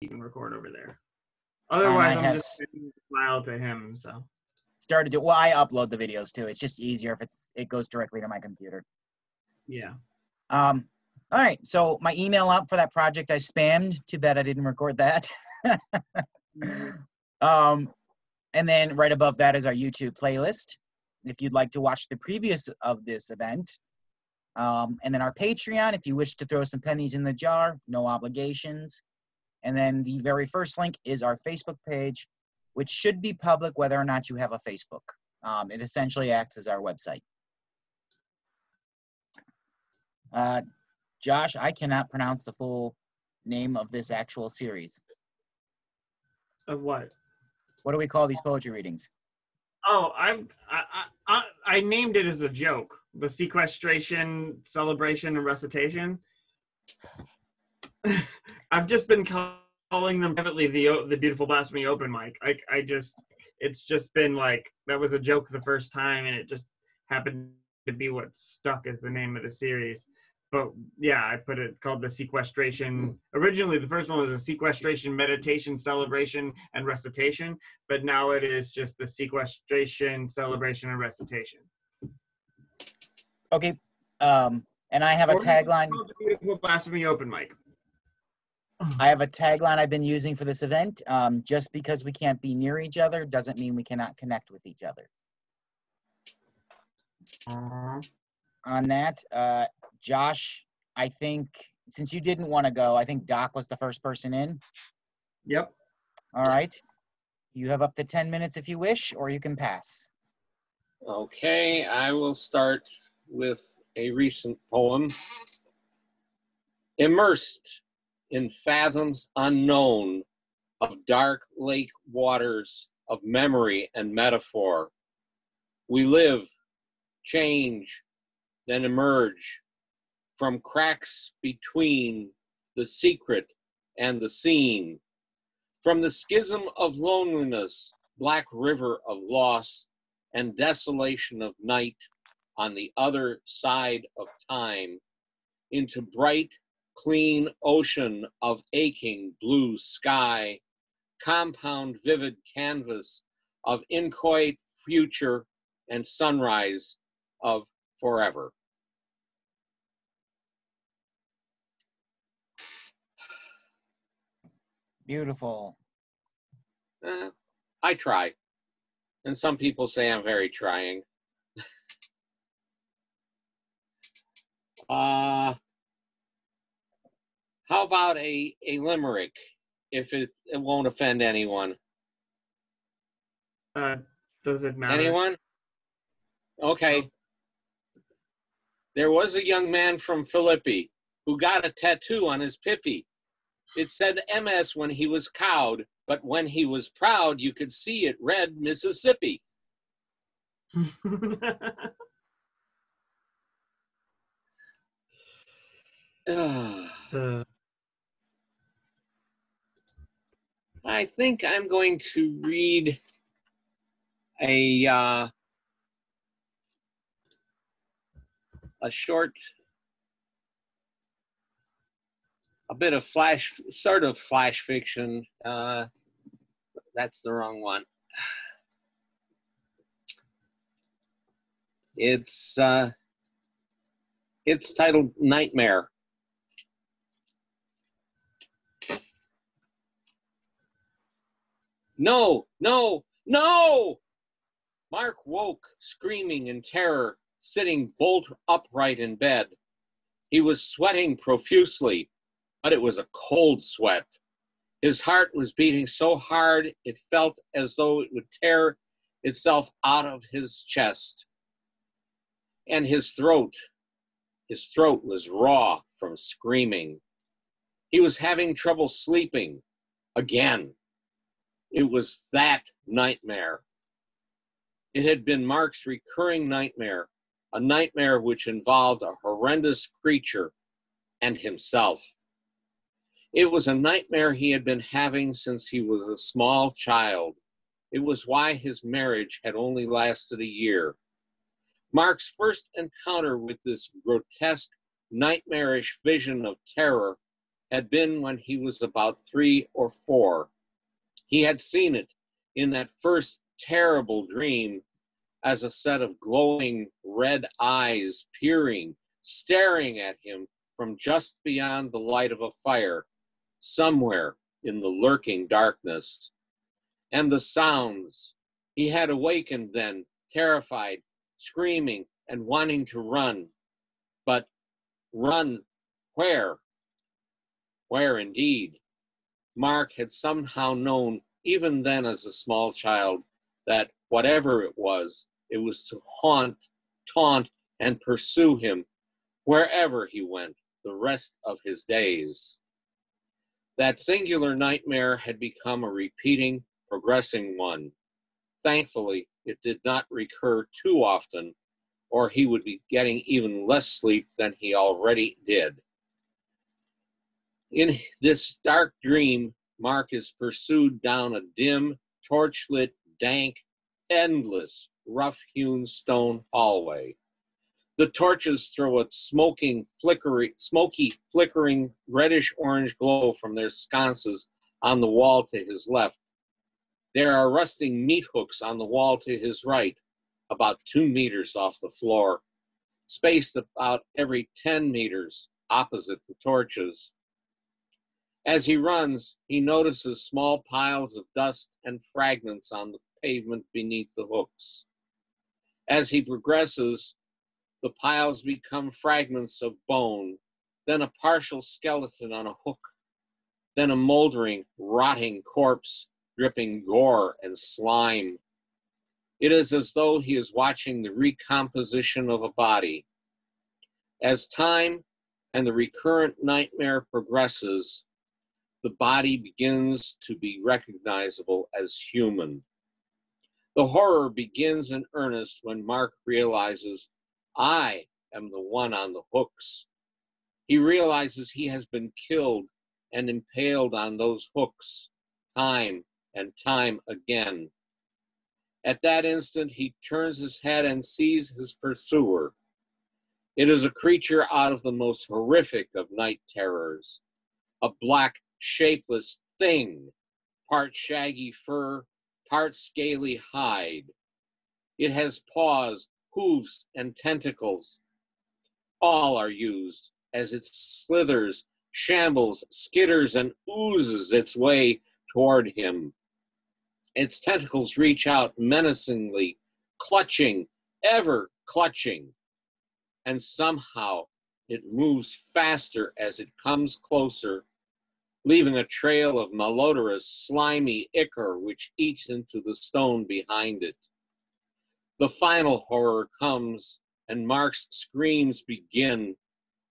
you can record over there. Otherwise, I'm just sending the file to him. So Started to well, I upload the videos too. It's just easier if it's it goes directly to my computer. yeah. Um, all right. So my email up for that project I spammed. Too bad I didn't record that. um, and then right above that is our YouTube playlist. If you'd like to watch the previous of this event, um, and then our Patreon. If you wish to throw some pennies in the jar, no obligations. And then the very first link is our Facebook page, which should be public whether or not you have a Facebook. Um, it essentially acts as our website. Uh, Josh, I cannot pronounce the full name of this actual series. Of what? What do we call these poetry readings? Oh, I'm, I, I, I I named it as a joke. The sequestration, celebration, and recitation. I've just been calling them privately the the beautiful blasphemy open mic. I I just it's just been like that was a joke the first time, and it just happened to be what stuck as the name of the series. But yeah, I put it called the sequestration. Originally, the first one was a sequestration, meditation, celebration, and recitation but now it is just the sequestration, celebration, and recitation. Okay. Um, and I have a Or can tagline. Beautiful Blasphemy Open Mic. I have a tagline I've been using for this event. Um, just because we can't be near each other doesn't mean we cannot connect with each other. On that, uh, Josh, I think since you didn't want to go, I think Doc was the first person in. Yep. All right. You have up to 10 minutes if you wish, or you can pass. Okay, I will start with a recent poem. Immersed in fathoms unknown of dark lake waters of memory and metaphor, we live, change, then emerge from cracks between the secret and the seen, from the schism of loneliness, black river of loss, and desolation of night on the other side of time into bright, clean ocean of aching blue sky, compound vivid canvas of inchoate future and sunrise of forever. Beautiful. Eh, I try. And some people say I'm very trying. uh, how about a, a limerick, if it, it won't offend anyone? Uh, does it matter? Anyone? Okay. There was a young man from Philippi who got a tattoo on his pippy. It said MS when he was cowed, but when he was proud, you could see it read Mississippi. Ah, the, I think I'm going to read a uh, a short, a bit of flash, sort of flash fiction. Uh, that's the wrong one. It's uh, it's titled Nightmare. No, no, no! Mark woke, screaming in terror, sitting bolt upright in bed. He was sweating profusely, but it was a cold sweat. His heart was beating so hard it felt as though it would tear itself out of his chest. And his throat, his throat was raw from screaming. He was having trouble sleeping again. It was that nightmare. It had been Mark's recurring nightmare, a nightmare which involved a horrendous creature and himself. It was a nightmare he had been having since he was a small child. It was why his marriage had only lasted a year. Mark's first encounter with this grotesque, nightmarish vision of terror had been when he was about three or four. He had seen it in that first terrible dream as a set of glowing red eyes peering, staring at him from just beyond the light of a fire, somewhere in the lurking darkness. And the sounds. He had awakened then, terrified, screaming, and wanting to run. But run where? Where indeed? Mark had somehow known, even then as a small child, that whatever it was, it was to haunt, taunt, and pursue him wherever he went the rest of his days. That singular nightmare had become a repeating, progressing one. Thankfully, it did not recur too often, or he would be getting even less sleep than he already did. In this dark dream, Mark is pursued down a dim, torchlit, dank, endless, rough hewn stone hallway. The torches throw a smoking, flickering, smoky, flickering, reddish orange glow from their sconces on the wall to his left. There are rusting meat hooks on the wall to his right, about two meters off the floor, spaced about every 10 meters opposite the torches. As he runs, he notices small piles of dust and fragments on the pavement beneath the hooks. As he progresses, the piles become fragments of bone, then a partial skeleton on a hook, then a moldering, rotting corpse dripping gore and slime. It is as though he is watching the recomposition of a body. As time and the recurrent nightmare progresses, the body begins to be recognizable as human. The horror begins in earnest when Mark realizes, I am the one on the hooks. He realizes he has been killed and impaled on those hooks time and time again. At that instant, he turns his head and sees his pursuer. It is a creature out of the most horrific of night terrors a black, shapeless thing, part shaggy fur, part scaly hide. It has paws, hooves, and tentacles. All are used as it slithers, shambles, skitters, and oozes its way toward him. Its tentacles reach out menacingly, clutching, ever clutching. And somehow it moves faster as it comes closer leaving a trail of malodorous, slimy ichor which eats into the stone behind it. The final horror comes, and Mark's screams begin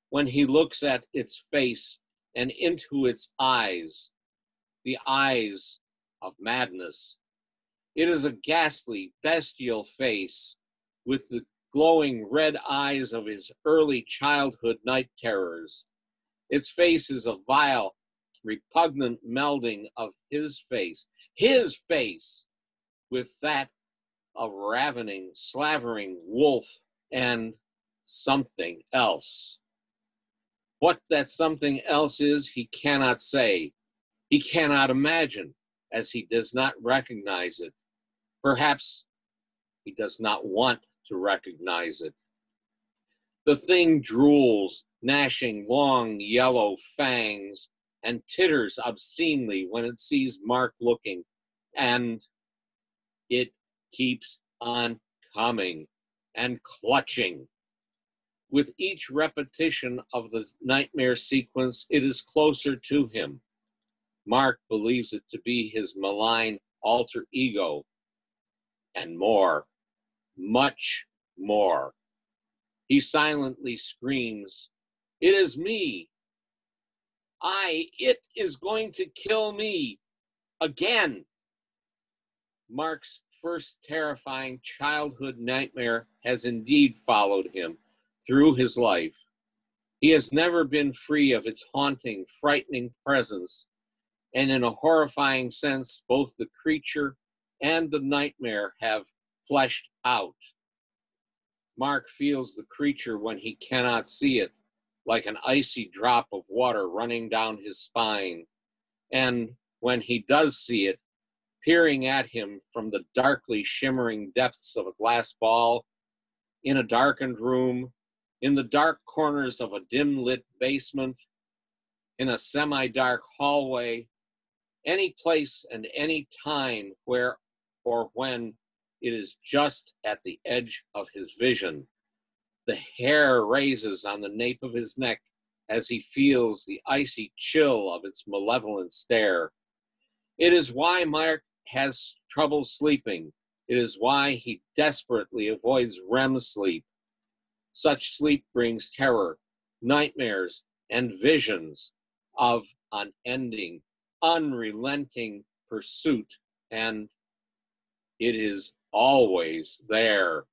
when he looks at its face and into its eyes, the eyes of madness. It is a ghastly, bestial face with the glowing red eyes of his early childhood night terrors. Its face is a vile, repugnant melding of his face, his face, with that of ravening, slavering wolf and something else. What that something else is, he cannot say. He cannot imagine, as he does not recognize it. Perhaps he does not want to recognize it. The thing drools, gnashing long yellow fangs and titters obscenely when it sees Mark looking, and it keeps on coming and clutching. With each repetition of the nightmare sequence, it is closer to him. Mark believes it to be his malign alter ego, and more, much more. He silently screams, It is me, I, it is going to kill me again. Mark's first terrifying childhood nightmare has indeed followed him through his life. He has never been free of its haunting, frightening presence, and in a horrifying sense, both the creature and the nightmare have fleshed out. Mark feels the creature when he cannot see it, like an icy drop of water running down his spine. And when he does see it, peering at him from the darkly shimmering depths of a glass ball, in a darkened room, in the dark corners of a dim lit basement, in a semi dark hallway, any place and any time where or when it is just at the edge of his vision. The hair raises on the nape of his neck as he feels the icy chill of its malevolent stare. It is why Mark has trouble sleeping. It is why he desperately avoids REM sleep. Such sleep brings terror, nightmares, and visions of unending, unrelenting pursuit, and it is always there,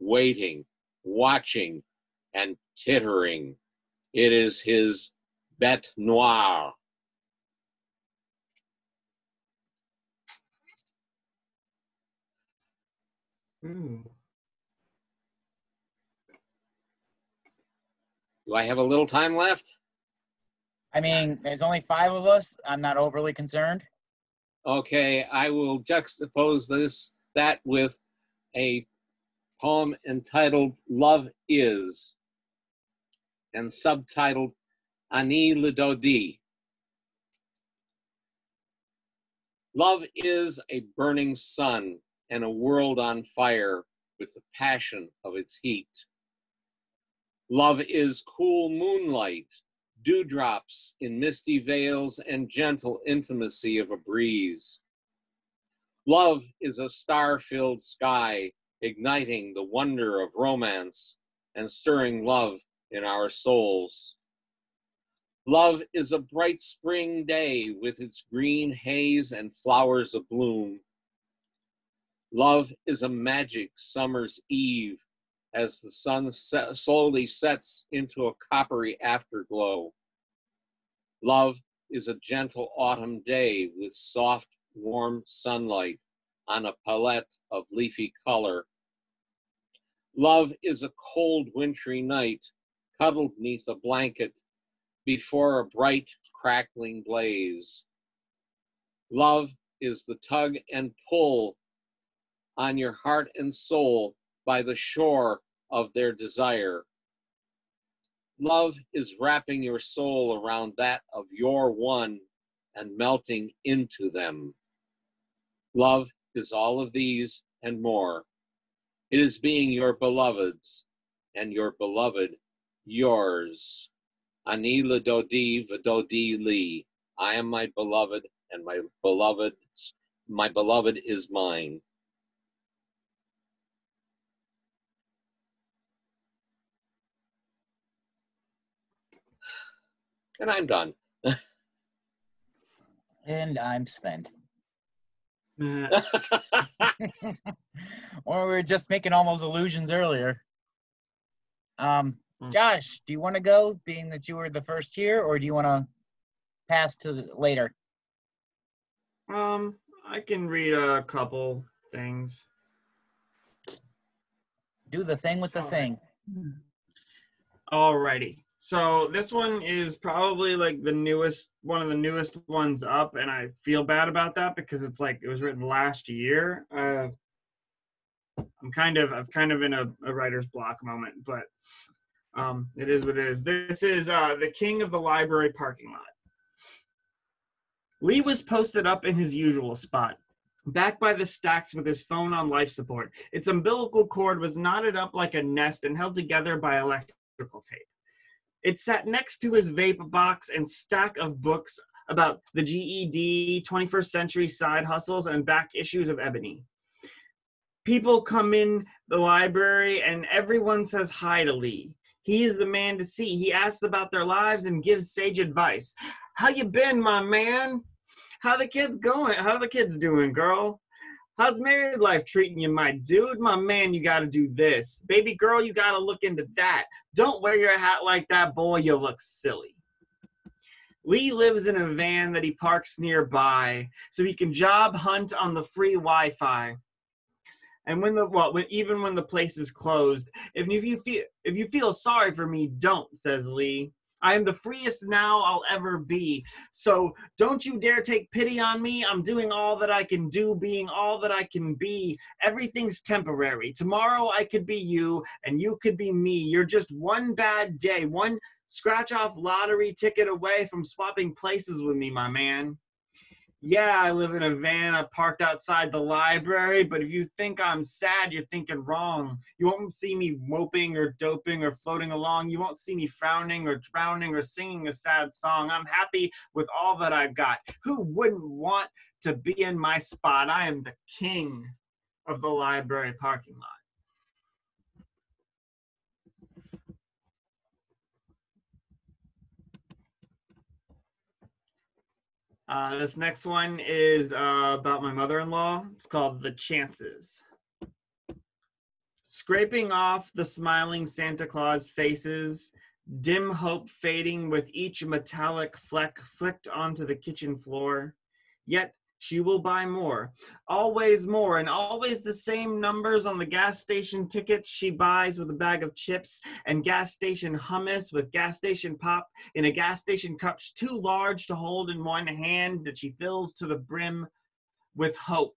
waiting, watching, and tittering. It is his bête noire. Ooh. Do I have a little time left? I mean, there's only five of us. I'm not overly concerned. Okay, I will juxtapose this that with a poem entitled Love Is and subtitled Ani le Dodi. Love is a burning sun and a world on fire with the passion of its heat. Love is cool moonlight, dewdrops in misty veils, and gentle intimacy of a breeze. Love is a star filled sky, igniting the wonder of romance and stirring love in our souls. Love is a bright spring day with its green haze and flowers of bloom. Love is a magic summer's eve as the sun slowly sets into a coppery afterglow. Love is a gentle autumn day with soft, warm sunlight on a palette of leafy color. Love is a cold, wintry night cuddled neath a blanket before a bright, crackling blaze. Love is the tug and pull on your heart and soul by the shore of their desire. Love is wrapping your soul around that of your one and melting into them. Love is all of these and more. It is being your beloved's and your beloved yours. Ani Dodi Vadodi Li. I am my beloved, and my beloved, my beloved is mine. And I'm done. And I'm spent. Or we were just making all those illusions earlier. Um, Hmm. Josh, do you want to go, being that you were the first here, or do you want to pass to the- later? um, I can read a couple things. Do the thing with the All right. thing. Alrighty. So this one is probably like the newest, one of the newest ones up, and I feel bad about that because it's like it was written last year. Uh, I'm kind of, I'm kind of in a, a writer's block moment, but um, it is what it is. This is uh, the King of the Library parking lot. Lee was posted up in his usual spot, back by the stacks with his phone on life support. Its umbilical cord was knotted up like a nest and held together by electrical tape. It sat next to his vape box and stack of books about the GED, 21st century side hustles, and back issues of Ebony. People come in the library and everyone says hi to Lee. He is the man to see. He asks about their lives and gives sage advice. How you been, my man? How the kids going? How the kids doing, girl? How's married life treating you, my dude? My man, you gotta do this. Baby girl, you gotta look into that. Don't wear your hat like that, boy, you look silly. Lee lives in a van that he parks nearby so he can job hunt on the free Wi Fi. And when the well, when even when the place is closed, if you feel if you feel sorry for me, don't, says Lee. I am the freest now I'll ever be. So don't you dare take pity on me. I'm doing all that I can do, being all that I can be. Everything's temporary. Tomorrow I could be you, and you could be me. You're just one bad day, one scratch off lottery ticket away from swapping places with me, my man yeah, I live in a van. I parked outside the library. But if you think I'm sad, you're thinking wrong. You won't see me moping or doping or floating along. You won't see me frowning or drowning or singing a sad song. I'm happy with all that I've got. Who wouldn't want to be in my spot? I am the king of the library parking lot. Uh, this next one is uh, about my mother-in-law. It's called The Chances. Scraping off the smiling Santa Claus faces, dim hope fading with each metallic fleck flicked onto the kitchen floor. Yet she will buy more. Always more, and always the same numbers on the gas station tickets she buys with a bag of chips, and gas station hummus with gas station pop in a gas station cup too large to hold in one hand that she fills to the brim with hope.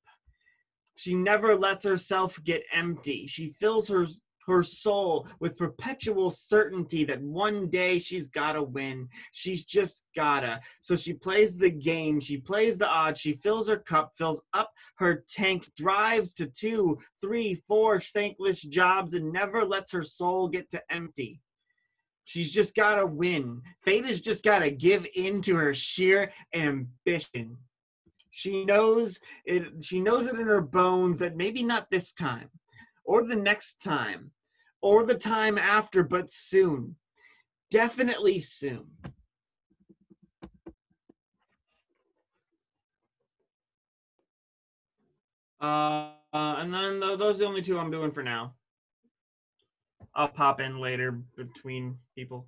She never lets herself get empty. She fills her her soul with perpetual certainty that one day she's gotta win. She's just gotta. So she plays the game, she plays the odds, she fills her cup, fills up her tank, drives to two, three, four thankless jobs, and never lets her soul get to empty. She's just gotta win. Fate has just gotta give in to her sheer ambition. She knows it she knows it in her bones that maybe not this time or the next time or the time after, but soon. Definitely soon. Uh, and then those are the only two I'm doing for now. I'll pop in later between people.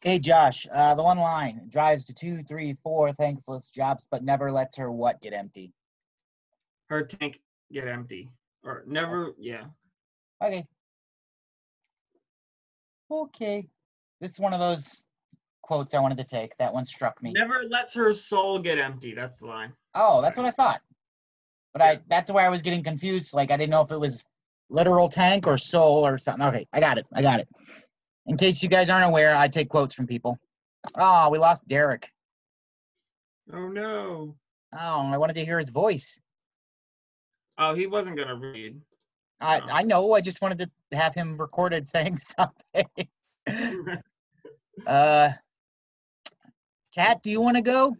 Hey Josh, uh, the one line drives to two, three, four thankless jobs, but never lets her what get empty. Her tank get empty, or never. Yeah. Okay. Okay. This is one of those quotes I wanted to take. That one struck me. Never lets her soul get empty. That's the line. Oh, that's what I thought. But I that's where I was getting confused. Like I didn't know if it was literal tank or soul or something. Okay, I got it. I got it. In case you guys aren't aware, I take quotes from people. Oh, we lost Derek. Oh no. Oh, I wanted to hear his voice. Oh, he wasn't gonna read. I, I know. I just wanted to have him recorded saying something. uh, Kat, do you want to go?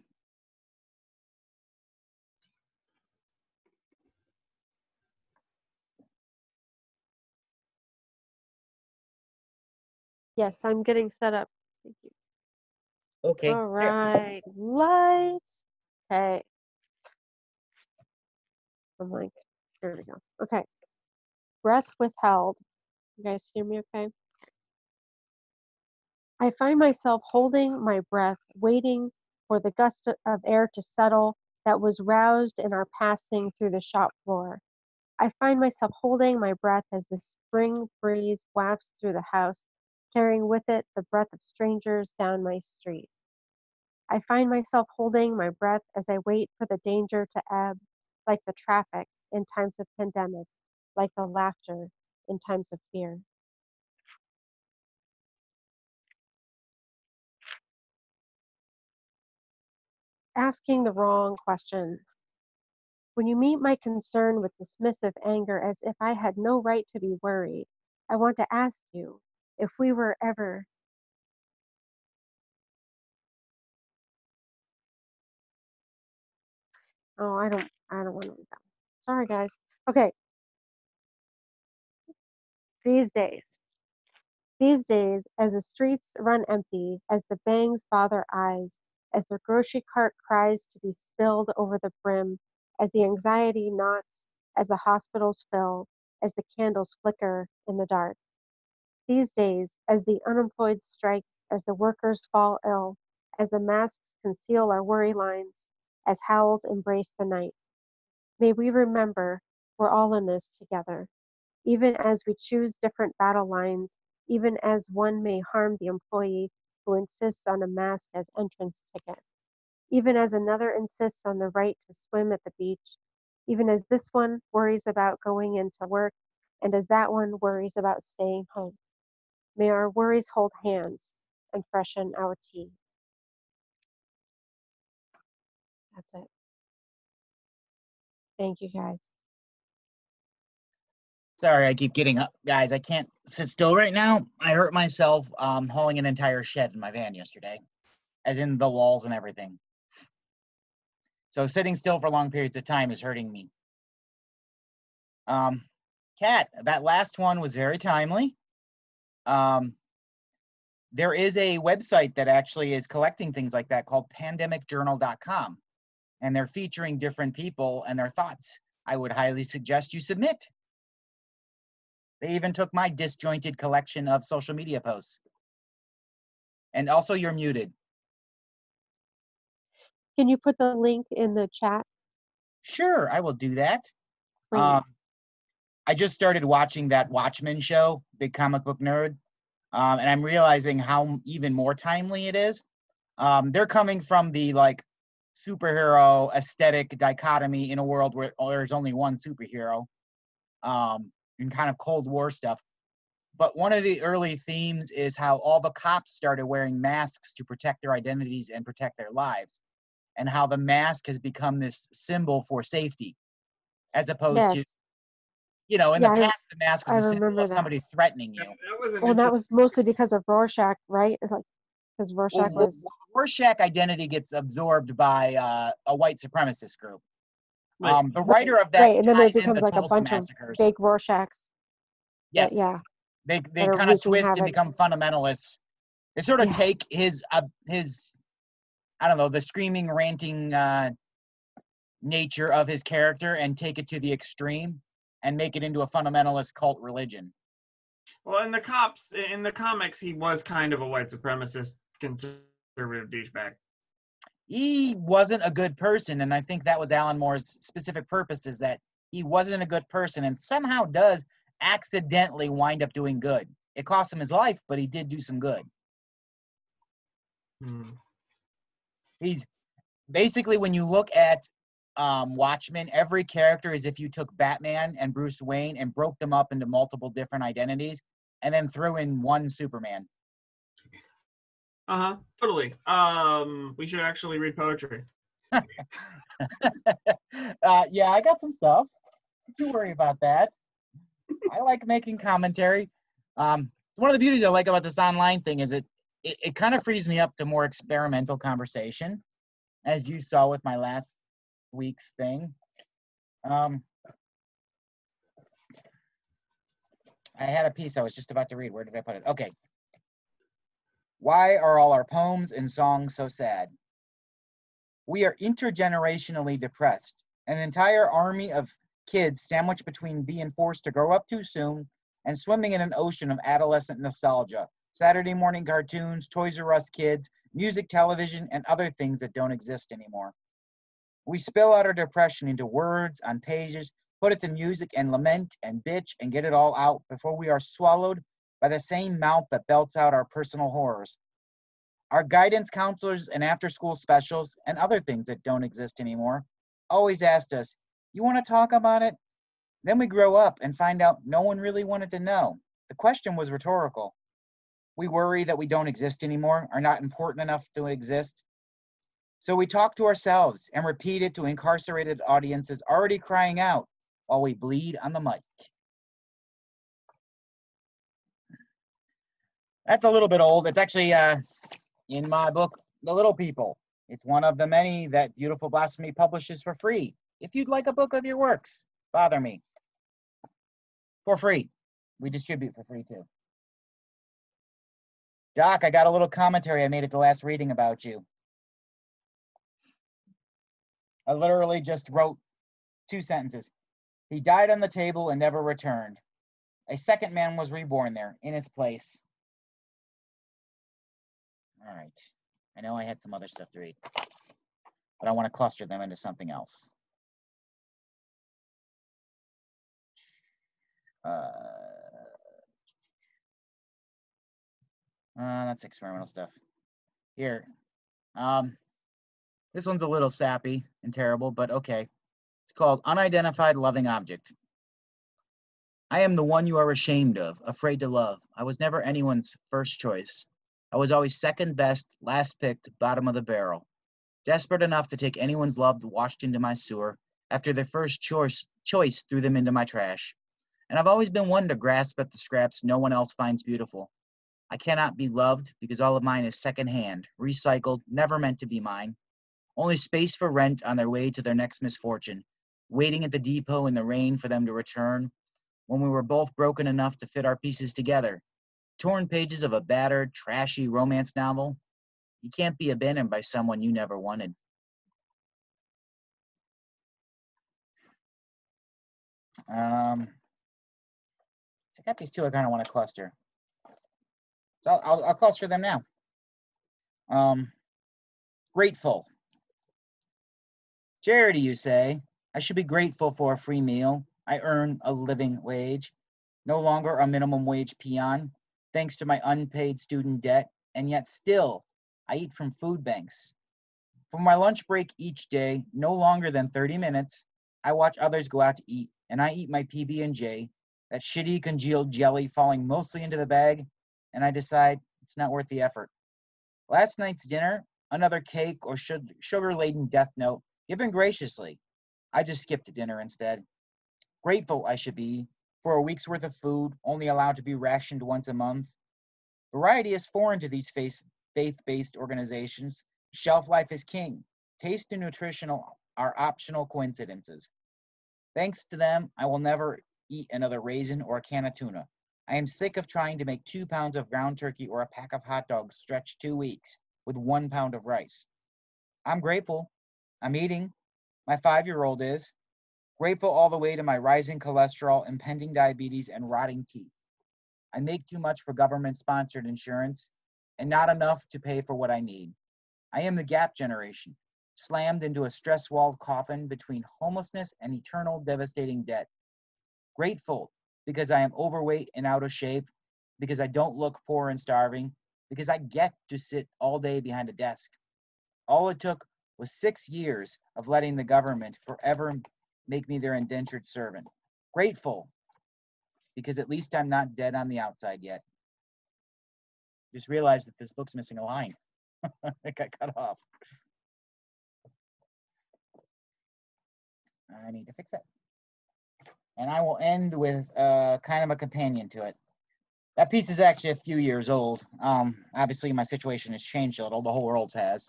Yes, I'm getting set up. Thank you. Okay. All right. Lights. Okay. I'm like, there we go. Okay breath withheld. You guys hear me okay? I find myself holding my breath, waiting for the gust of air to settle that was roused in our passing through the shop floor. I find myself holding my breath as the spring breeze wafts through the house, carrying with it the breath of strangers down my street. I find myself holding my breath as I wait for the danger to ebb, like the traffic in times of pandemic like the laughter in times of fear. Asking the wrong question. When you meet my concern with dismissive anger as if I had no right to be worried, I want to ask you if we were ever Oh, I don't I don't want to read that. Sorry guys. Okay, these days. These days, as the streets run empty, as the bangs bother eyes, as the grocery cart cries to be spilled over the brim, as the anxiety knots, as the hospitals fill, as the candles flicker in the dark. These days, as the unemployed strike, as the workers fall ill, as the masks conceal our worry lines, as howls embrace the night. May we remember We're all in this together. Even as we choose different battle lines, even as one may harm the employee who insists on a mask as entrance ticket, even as another insists on the right to swim at the beach, even as this one worries about going into work, and as that one worries about staying home. May our worries hold hands and freshen our tea. That's it. Thank you, guys. Sorry, I keep getting up. Guys, I can't sit still right now. I hurt myself um, hauling an entire shed in my van yesterday, as in the walls and everything. So sitting still for long periods of time is hurting me. Um, Kat, that last one was very timely. Um, there is a website that actually is collecting things like that called pandemicjournal.com, and they're featuring different people and their thoughts. I would highly suggest you submit. They even took my disjointed collection of social media posts. And also, you're muted. Can you put the link in the chat? Sure, I will do that. Um, I just started watching that Watchmen show, Big Comic Book Nerd, um, and I'm realizing how even more timely it is. Um, they're coming from the like superhero aesthetic dichotomy in a world where oh, there's only one superhero, um, and kind of Cold War stuff. But one of the early themes is how all the cops started wearing masks to protect their identities and protect their lives, and how the mask has become this symbol for safety, as opposed to you know, in Yeah, the I- past, the mask was a symbol remember of that. somebody threatening you. That, that was an Well, that was mostly because of Rorschach, right? It's like because Well, Rorschach Ro- was Rorschach identity gets absorbed by uh, a white supremacist group. Right. Um, the writer of that right, and then there ties in becomes the like a Tulsa bunch of fake Rorschachs. yes, yeah, they they kind of twist and become fundamentalists. They sort of Yeah. take his uh, his I don't know the screaming, ranting uh, nature of his character and take it to the extreme and make it into a fundamentalist cult religion. well, in the cops, in the comics, he was kind of a white supremacist, conservative douchebag. He wasn't a good person and i think that was alan moore's specific purpose is that he wasn't a good person and somehow does accidentally wind up doing good. It cost him his life but he did do some good. Hmm. he's basically when you look at um, watchmen every character is if you took batman and bruce wayne and broke them up into multiple different identities and then threw in one superman Uh huh. Totally. Um, we should actually read poetry. uh, yeah, I got some stuff. Don't worry about that. I like making commentary. Um, one of the beauties I like about this online thing is it it, it kind of frees me up to more experimental conversation, as you saw with my last week's thing. Um, I had a piece I was just about to read. Where did I put it? Okay. Why are all our poems and songs so sad? We are intergenerationally depressed. An entire army of kids sandwiched between being forced to grow up too soon and swimming in an ocean of adolescent nostalgia. Saturday morning cartoons, Toys R Us kids, music, television, and other things that don't exist anymore. We spill out our depression into words on pages, put it to music, and lament and bitch and get it all out before we are swallowed by the same mouth that belts out our personal horrors. Our guidance counselors and after school specials and other things that don't exist anymore always asked us, You want to talk about it? Then we grow up and find out no one really wanted to know. The question was rhetorical. We worry that we don't exist anymore, are not important enough to exist. So we talk to ourselves and repeat it to incarcerated audiences already crying out while we bleed on the mic. That's a little bit old. It's actually uh, in my book, The Little People. It's one of the many that Beautiful Blasphemy publishes for free. If you'd like a book of your works, bother me. For free. We distribute for free too. Doc, I got a little commentary I made at the last reading about you. I literally just wrote two sentences. He died on the table and never returned. A second man was reborn there in his place. All right. I know I had some other stuff to read, but I want to cluster them into something else. Uh, uh, that's experimental stuff. Here. Um, this one's a little sappy and terrible, but okay. It's called Unidentified Loving Object. I am the one you are ashamed of, afraid to love. I was never anyone's first choice. I was always second best, last picked, bottom of the barrel. Desperate enough to take anyone's love washed into my sewer, after their first choice, choice threw them into my trash. And I've always been one to grasp at the scraps no one else finds beautiful. I cannot be loved because all of mine is secondhand, recycled, never meant to be mine. Only space for rent on their way to their next misfortune, waiting at the depot in the rain for them to return when we were both broken enough to fit our pieces together. Torn pages of a battered, trashy romance novel. You can't be abandoned by someone you never wanted. Um, so I got these two I kind of want to cluster. So I'll, I'll, I'll cluster them now. Um, grateful. Charity, you say? I should be grateful for a free meal. I earn a living wage. No longer a minimum wage peon, thanks to my unpaid student debt, and yet still I eat from food banks. For my lunch break each day, no longer than 30 minutes, I watch others go out to eat, and I eat my PB&J, that shitty congealed jelly falling mostly into the bag, and I decide it's not worth the effort. Last night's dinner, another cake or sugar-laden death note, given graciously. I just skipped dinner instead. Grateful I should be for a week's worth of food, only allowed to be rationed once a month. Variety is foreign to these faith-based organizations. Shelf life is king. Taste and nutritional are optional coincidences. Thanks to them, I will never eat another raisin or a can of tuna. I am sick of trying to make two pounds of ground turkey or a pack of hot dogs stretch two weeks with one pound of rice. I'm grateful. I'm eating. My five year old is. Grateful all the way to my rising cholesterol, impending diabetes, and rotting teeth. I make too much for government sponsored insurance and not enough to pay for what I need. I am the gap generation, slammed into a stress walled coffin between homelessness and eternal devastating debt. Grateful because I am overweight and out of shape, because I don't look poor and starving, because I get to sit all day behind a desk. All it took was six years of letting the government forever make me their indentured servant. Grateful, because at least I'm not dead on the outside yet. Just realized that this book's missing a line. it got cut off. I need to fix it. And I will end with uh, kind of a companion to it. That piece is actually a few years old. Um, obviously, my situation has changed a little. The whole world has.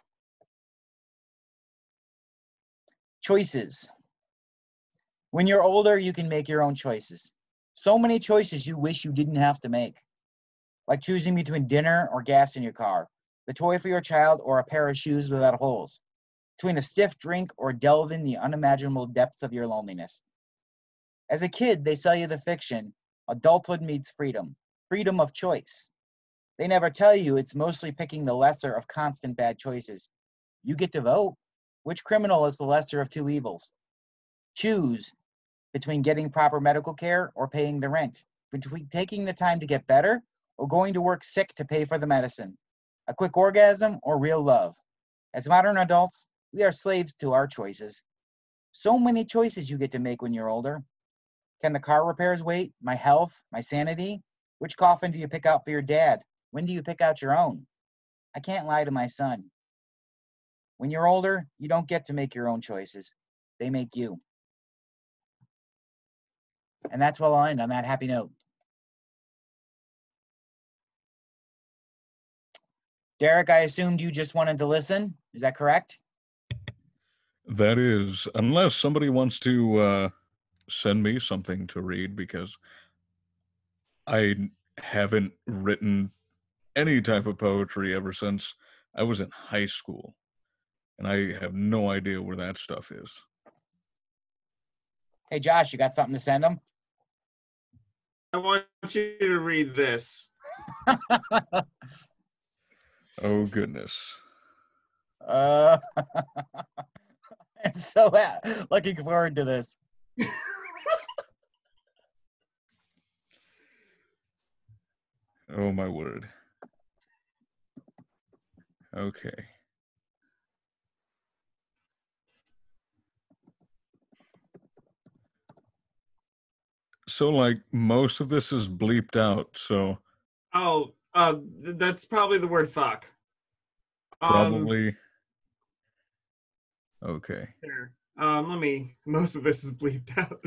Choices. When you're older, you can make your own choices. So many choices you wish you didn't have to make, like choosing between dinner or gas in your car, the toy for your child or a pair of shoes without holes, between a stiff drink or delve in the unimaginable depths of your loneliness. As a kid, they sell you the fiction adulthood meets freedom, freedom of choice. They never tell you it's mostly picking the lesser of constant bad choices. You get to vote. Which criminal is the lesser of two evils? Choose between getting proper medical care or paying the rent, between taking the time to get better or going to work sick to pay for the medicine, a quick orgasm or real love. As modern adults, we are slaves to our choices. So many choices you get to make when you're older. Can the car repairs wait? My health? My sanity? Which coffin do you pick out for your dad? When do you pick out your own? I can't lie to my son. When you're older, you don't get to make your own choices. They make you. And that's where I'll end on that happy note. Derek, I assumed you just wanted to listen. Is that correct? That is, unless somebody wants to uh, send me something to read because I haven't written any type of poetry ever since I was in high school. And I have no idea where that stuff is. Hey, Josh, you got something to send them? I want you to read this. oh goodness. Uh, I'm so looking forward to this. oh my word. Okay. So like most of this is bleeped out, so Oh, uh, that's probably the word fuck. Um, probably Okay. here. Um, let me. Most of this is bleeped out.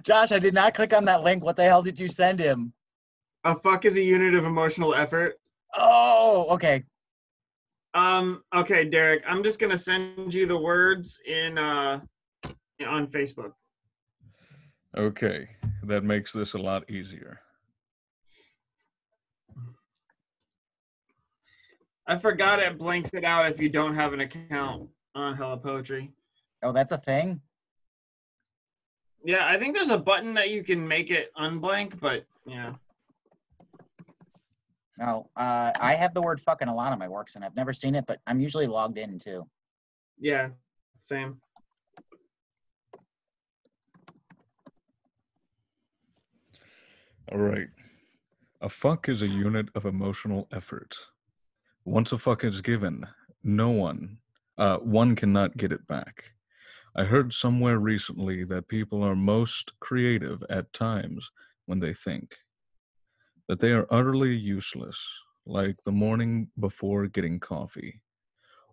Josh, I did not click on that link. What the hell did you send him? a fuck is a unit of emotional effort. Oh, okay. Um. Okay, Derek. I'm just gonna send you the words in uh on Facebook. Okay. That makes this a lot easier. I forgot it blanks it out if you don't have an account on Hello Poetry. Oh, that's a thing. Yeah, I think there's a button that you can make it unblank, but yeah. No, uh, I have the word fuck in a lot of my works, and I've never seen it, but I'm usually logged in too. Yeah, same. All right. A fuck is a unit of emotional effort. Once a fuck is given, no one, uh, one cannot get it back. I heard somewhere recently that people are most creative at times when they think. That they are utterly useless, like the morning before getting coffee,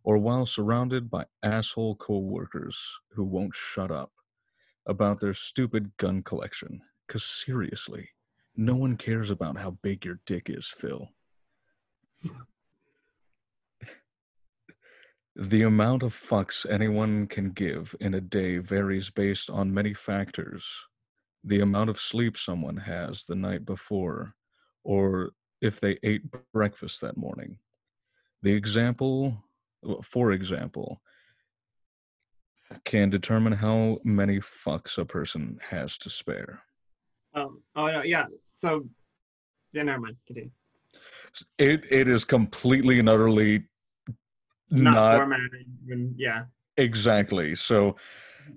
or while surrounded by asshole coworkers who won't shut up about their stupid gun collection. Because seriously, no one cares about how big your dick is, Phil. the amount of fucks anyone can give in a day varies based on many factors. The amount of sleep someone has the night before, or if they ate breakfast that morning. The example, for example, can determine how many fucks a person has to spare. Um. Oh no. Yeah. So. Yeah. Never mind. Continue. It it is completely and utterly Not, not, formatted. Even, yeah. exactly. So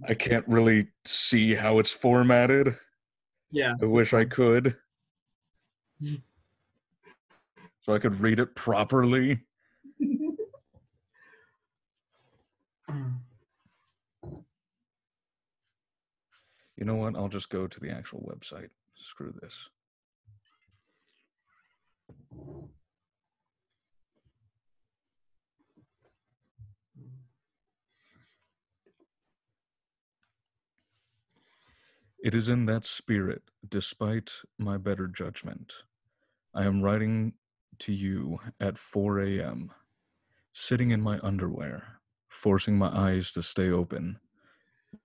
I can't really see how it's formatted. Yeah. I wish I could. So I could read it properly. You know what? I'll just go to the actual website. Screw this. It is in that spirit, despite my better judgment. I am writing to you at 4 a.m., sitting in my underwear, forcing my eyes to stay open,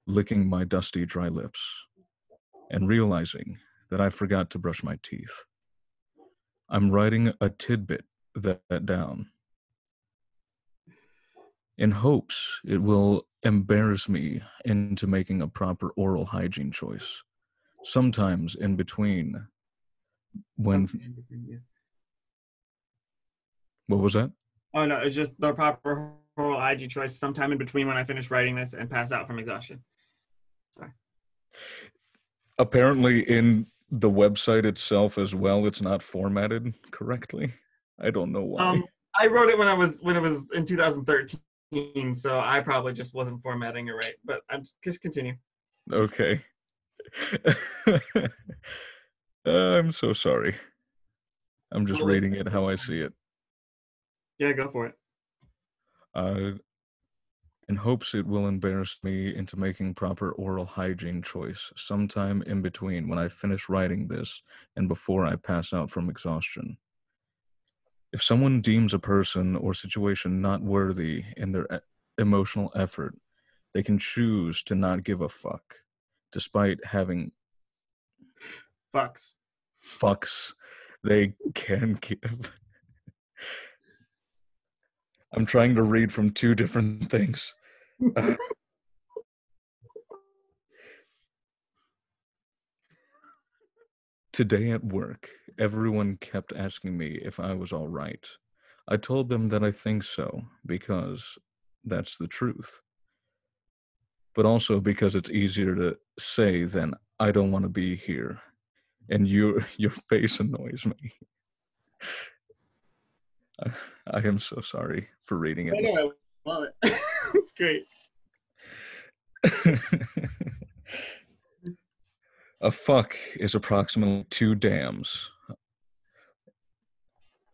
licking my dusty, dry lips, and realizing that I forgot to brush my teeth. I'm writing a tidbit that, that down in hopes it will embarrass me into making a proper oral hygiene choice. Sometimes in between, when in between, yeah. what was that? Oh no, it's just the proper oral IG choice sometime in between when I finish writing this and pass out from exhaustion. Sorry. Apparently, in the website itself as well, it's not formatted correctly. I don't know why. Um, I wrote it when I was when it was in 2013, so I probably just wasn't formatting it right. But I'm just, continue. Okay. I'm so sorry. I'm just reading it how I see it. Yeah, go for it. Uh, in hopes it will embarrass me into making proper oral hygiene choice sometime in between when I finish writing this and before I pass out from exhaustion. If someone deems a person or situation not worthy in their e- emotional effort, they can choose to not give a fuck, despite having Fucks. fucks they can give. I'm trying to read from two different things. Today at work, everyone kept asking me if I was all right. I told them that I think so because that's the truth. But also because it's easier to say than I don't want to be here. and your your face annoys me. I, I am so sorry for reading it. I know, I love it. it's great. a fuck is approximately two dams.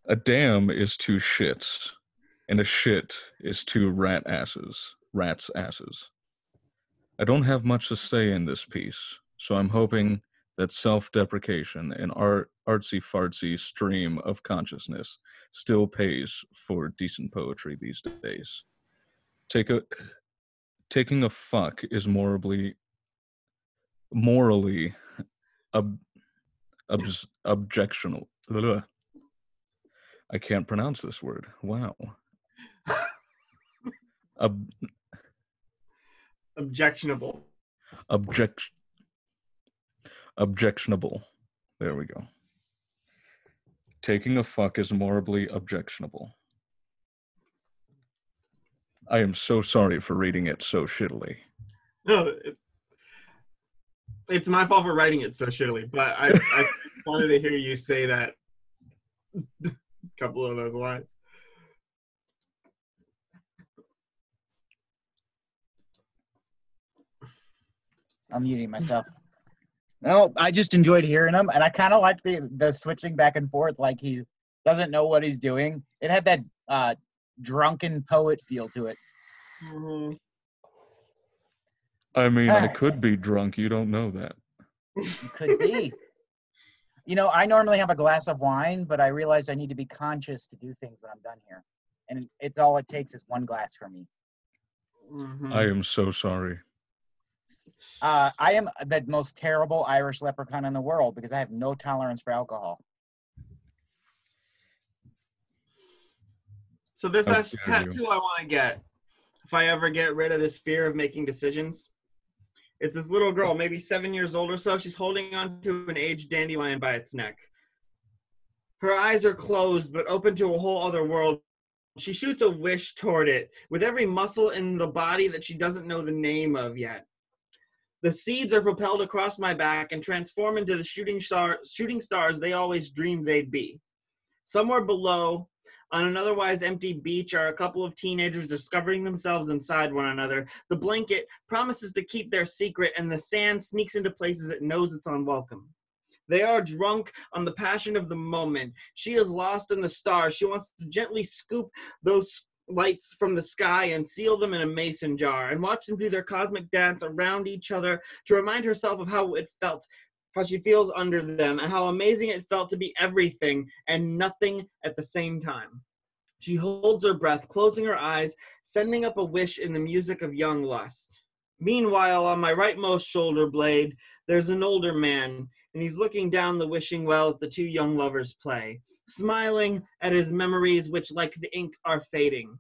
A dam is two shits, and a shit is two rat asses, rats' asses. I don't have much to say in this piece, so I'm hoping that self deprecation and art, artsy fartsy stream of consciousness still pays for decent poetry these days. Take a, taking a fuck is morally morally ob, obs, objectional. Ugh. I can't pronounce this word. Wow. Ob, Objectionable. object objectionable. There we go. Taking a fuck is morally objectionable. I am so sorry for reading it so shittily. No, it, it's my fault for writing it so shittily, but I, I wanted to hear you say that a couple of those lines. I'm muting myself. No, I just enjoyed hearing him, and I kind of like the the switching back and forth, like he doesn't know what he's doing. It had that uh, drunken poet feel to it. Mhm. I mean, I could be drunk. You don't know that. You could be. you know, I normally have a glass of wine, but I realize I need to be conscious to do things when I'm done here, and it's all it takes is one glass for me. Mhm. I am so sorry. Uh, I am the most terrible Irish leprechaun in the world because I have no tolerance for alcohol. So this How last dare you. tattoo I want to get, if I ever get rid of this fear of making decisions, it's this little girl, maybe seven years old or so. She's holding on to an aged dandelion by its neck. Her eyes are closed, but open to a whole other world. She shoots a wish toward it with every muscle in the body that she doesn't know the name of yet. The seeds are propelled across my back and transform into the shooting star shooting stars they always dreamed they'd be. Somewhere below, on an otherwise empty beach, are a couple of teenagers discovering themselves inside one another. The blanket promises to keep their secret, and the sand sneaks into places it knows it's unwelcome. They are drunk on the passion of the moment. She is lost in the stars. She wants to gently scoop those lights from the sky and seal them in a mason jar and watch them do their cosmic dance around each other to remind herself of how it felt, how she feels under them, and how amazing it felt to be everything and nothing at the same time. She holds her breath, closing her eyes, sending up a wish in the music of young lust. Meanwhile, on my rightmost shoulder blade, there's an older man, and he's looking down the wishing well at the two young lovers play, smiling at his memories, which, like the ink, are fading.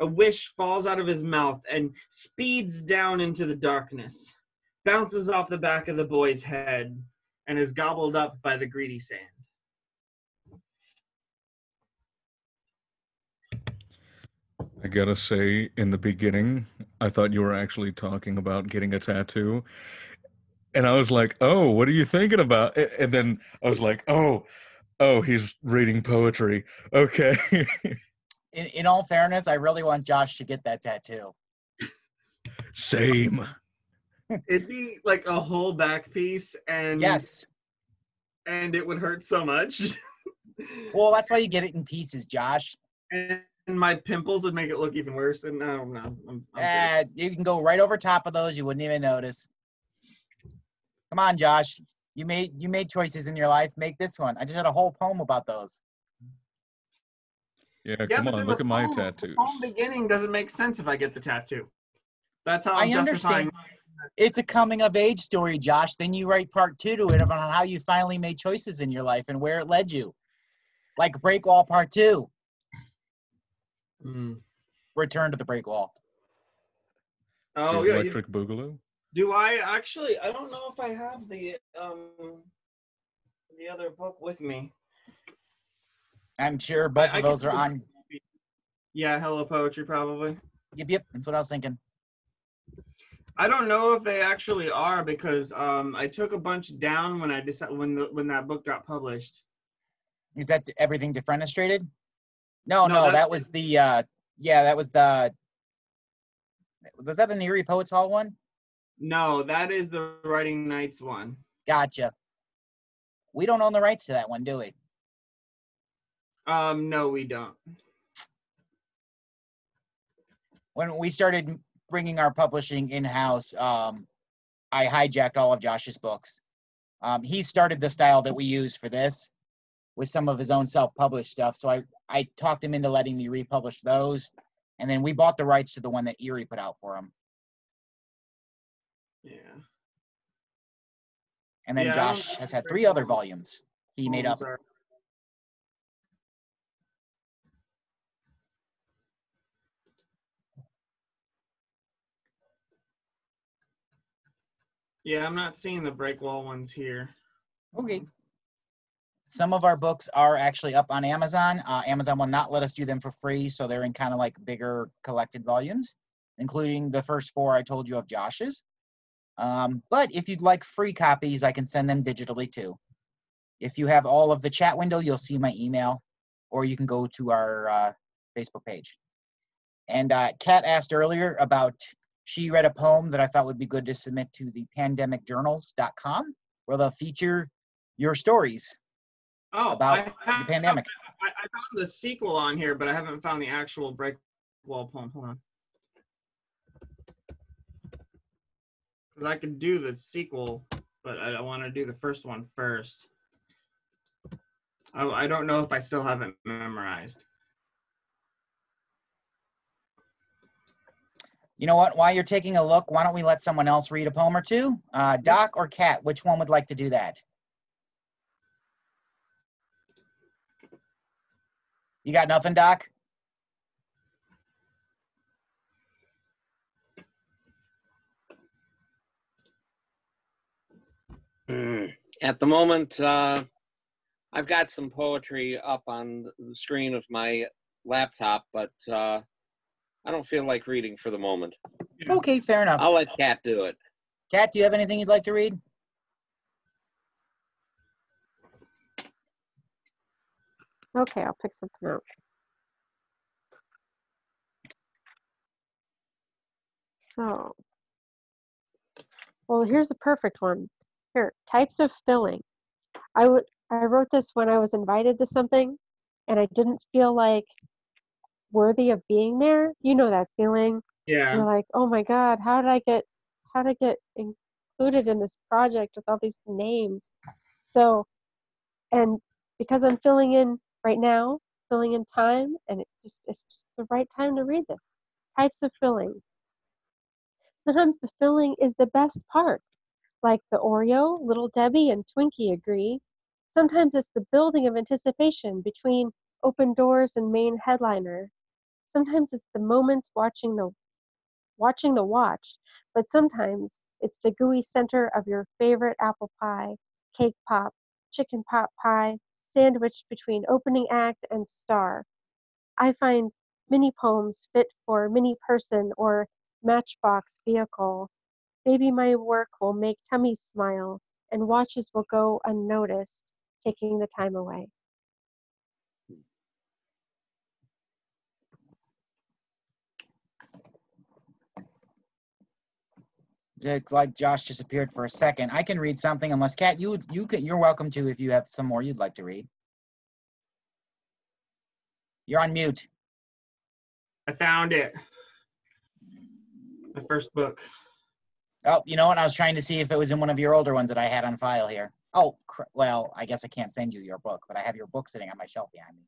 A wish falls out of his mouth and speeds down into the darkness, bounces off the back of the boy's head, and is gobbled up by the greedy sand. I gotta say, in the beginning, I thought you were actually talking about getting a tattoo. And I was like, oh, what are you thinking about? And then I was like, oh, oh, he's reading poetry. Okay. In, in all fairness, I really want Josh to get that tattoo. Same. It'd be like a whole back piece, and Yes. and it would hurt so much. Well, that's why you get it in pieces, Josh. and my pimples would make it look even worse. And I don't know. I'm, I'm good. Uh, you can go right over top of those. You wouldn't even notice. Come on, Josh. You made you made choices in your life. Make this one. I just had a whole poem about those. Yeah, Yeah, come on, look the at my poem- tattoos. The poem beginning doesn't make sense if I get the tattoo. That's how I I'm justifying. understand. It's a coming of age story, Josh. Then you write part two to it about how you finally made choices in your life and where it led you. Like Break Wall Part Two. Mm. Return to the Break Wall. Oh The yeah. you- Electric Boogaloo. Do I actually? I don't know if I have the um the other book with me. I'm sure both I- I those are on. Yeah, Hello Poetry probably. Yep, yep. That's what I was thinking. I don't know if they actually are because um, I took a bunch down when I decided when the when that book got published. Is that everything defenestrated? No, No, no, that- that was the uh yeah, that was the was that an Erie Poets Hall one? No, that is the Writing Knights one. Gotcha. We don't own the rights to that one, do we? Um, no, we don't. When we started bringing our publishing in house, um, I hijacked all of Josh's books. Um, he started the style that we use for this with some of his own self-published stuff. So I I talked him into letting me republish those, and then we bought the rights to the one that Erie put out for him. Yeah. And then Yeah, Josh has had three other volumes he made Oh, up. sorry. Yeah, I'm not seeing the break wall ones here. Okay. Some of our books are actually up on Amazon. Uh, Amazon will not let us do them for free, so they're in kind of like bigger collected volumes, including the first four I told you of Josh's. Um, but if you'd like free copies, I can send them digitally too. If you have all of the chat window, you'll see my email, or you can go to our uh, Facebook page. And uh, Kat asked earlier about she read a poem that I thought would be good to submit to the pandemicjournals.com, where they'll feature your stories Oh, about I the pandemic. I, I found the sequel on here, but I haven't found the actual break wall poem. Hold on. Because I can do the sequel, but I, want to do the first one first. I, I don't know if I still have it memorized. You know what? While you're taking a look, why don't we let someone else read a poem or two? Uh, Doc or Kat, which one would like to do that? You got nothing, Doc? Mm. At the moment, uh, I've got some poetry up on the screen of my laptop, but uh, I don't feel like reading for the moment. Okay, fair enough. I'll let Kat do it. Kat, do you have anything you'd like to read? Okay, I'll pick something out. So, well, here's the perfect one. Here, types of filling. I would I wrote this when I was invited to something and I didn't feel like worthy of being there. You know that feeling. Yeah. You're like, "Oh my god, how did I get how did I get included in this project with all these names?" So, and because I'm filling in right now, filling in time, and it just it's just the right time to read this. Types of filling. Sometimes the filling is the best part. Like the Oreo, Little Debbie, and Twinkie agree. Sometimes it's the building of anticipation between open doors and main headliner. Sometimes it's the moments watching the watching the watch, but sometimes it's the gooey center of your favorite apple pie, cake pop, chicken pot pie, sandwiched between opening act and star. I find mini poems fit for mini person or matchbox vehicle. Maybe my work will make tummies smile and watches will go unnoticed, taking the time away. Like Josh disappeared for a second. I can read something unless Kat, you you can you're welcome to if you have some more you'd like to read. You're on mute. I found it. My first book. Oh, you know what? I was trying to see if it was in one of your older ones that I had on file here. Oh, cr- well, I guess I can't send you your book, but I have your book sitting on my shelf behind me.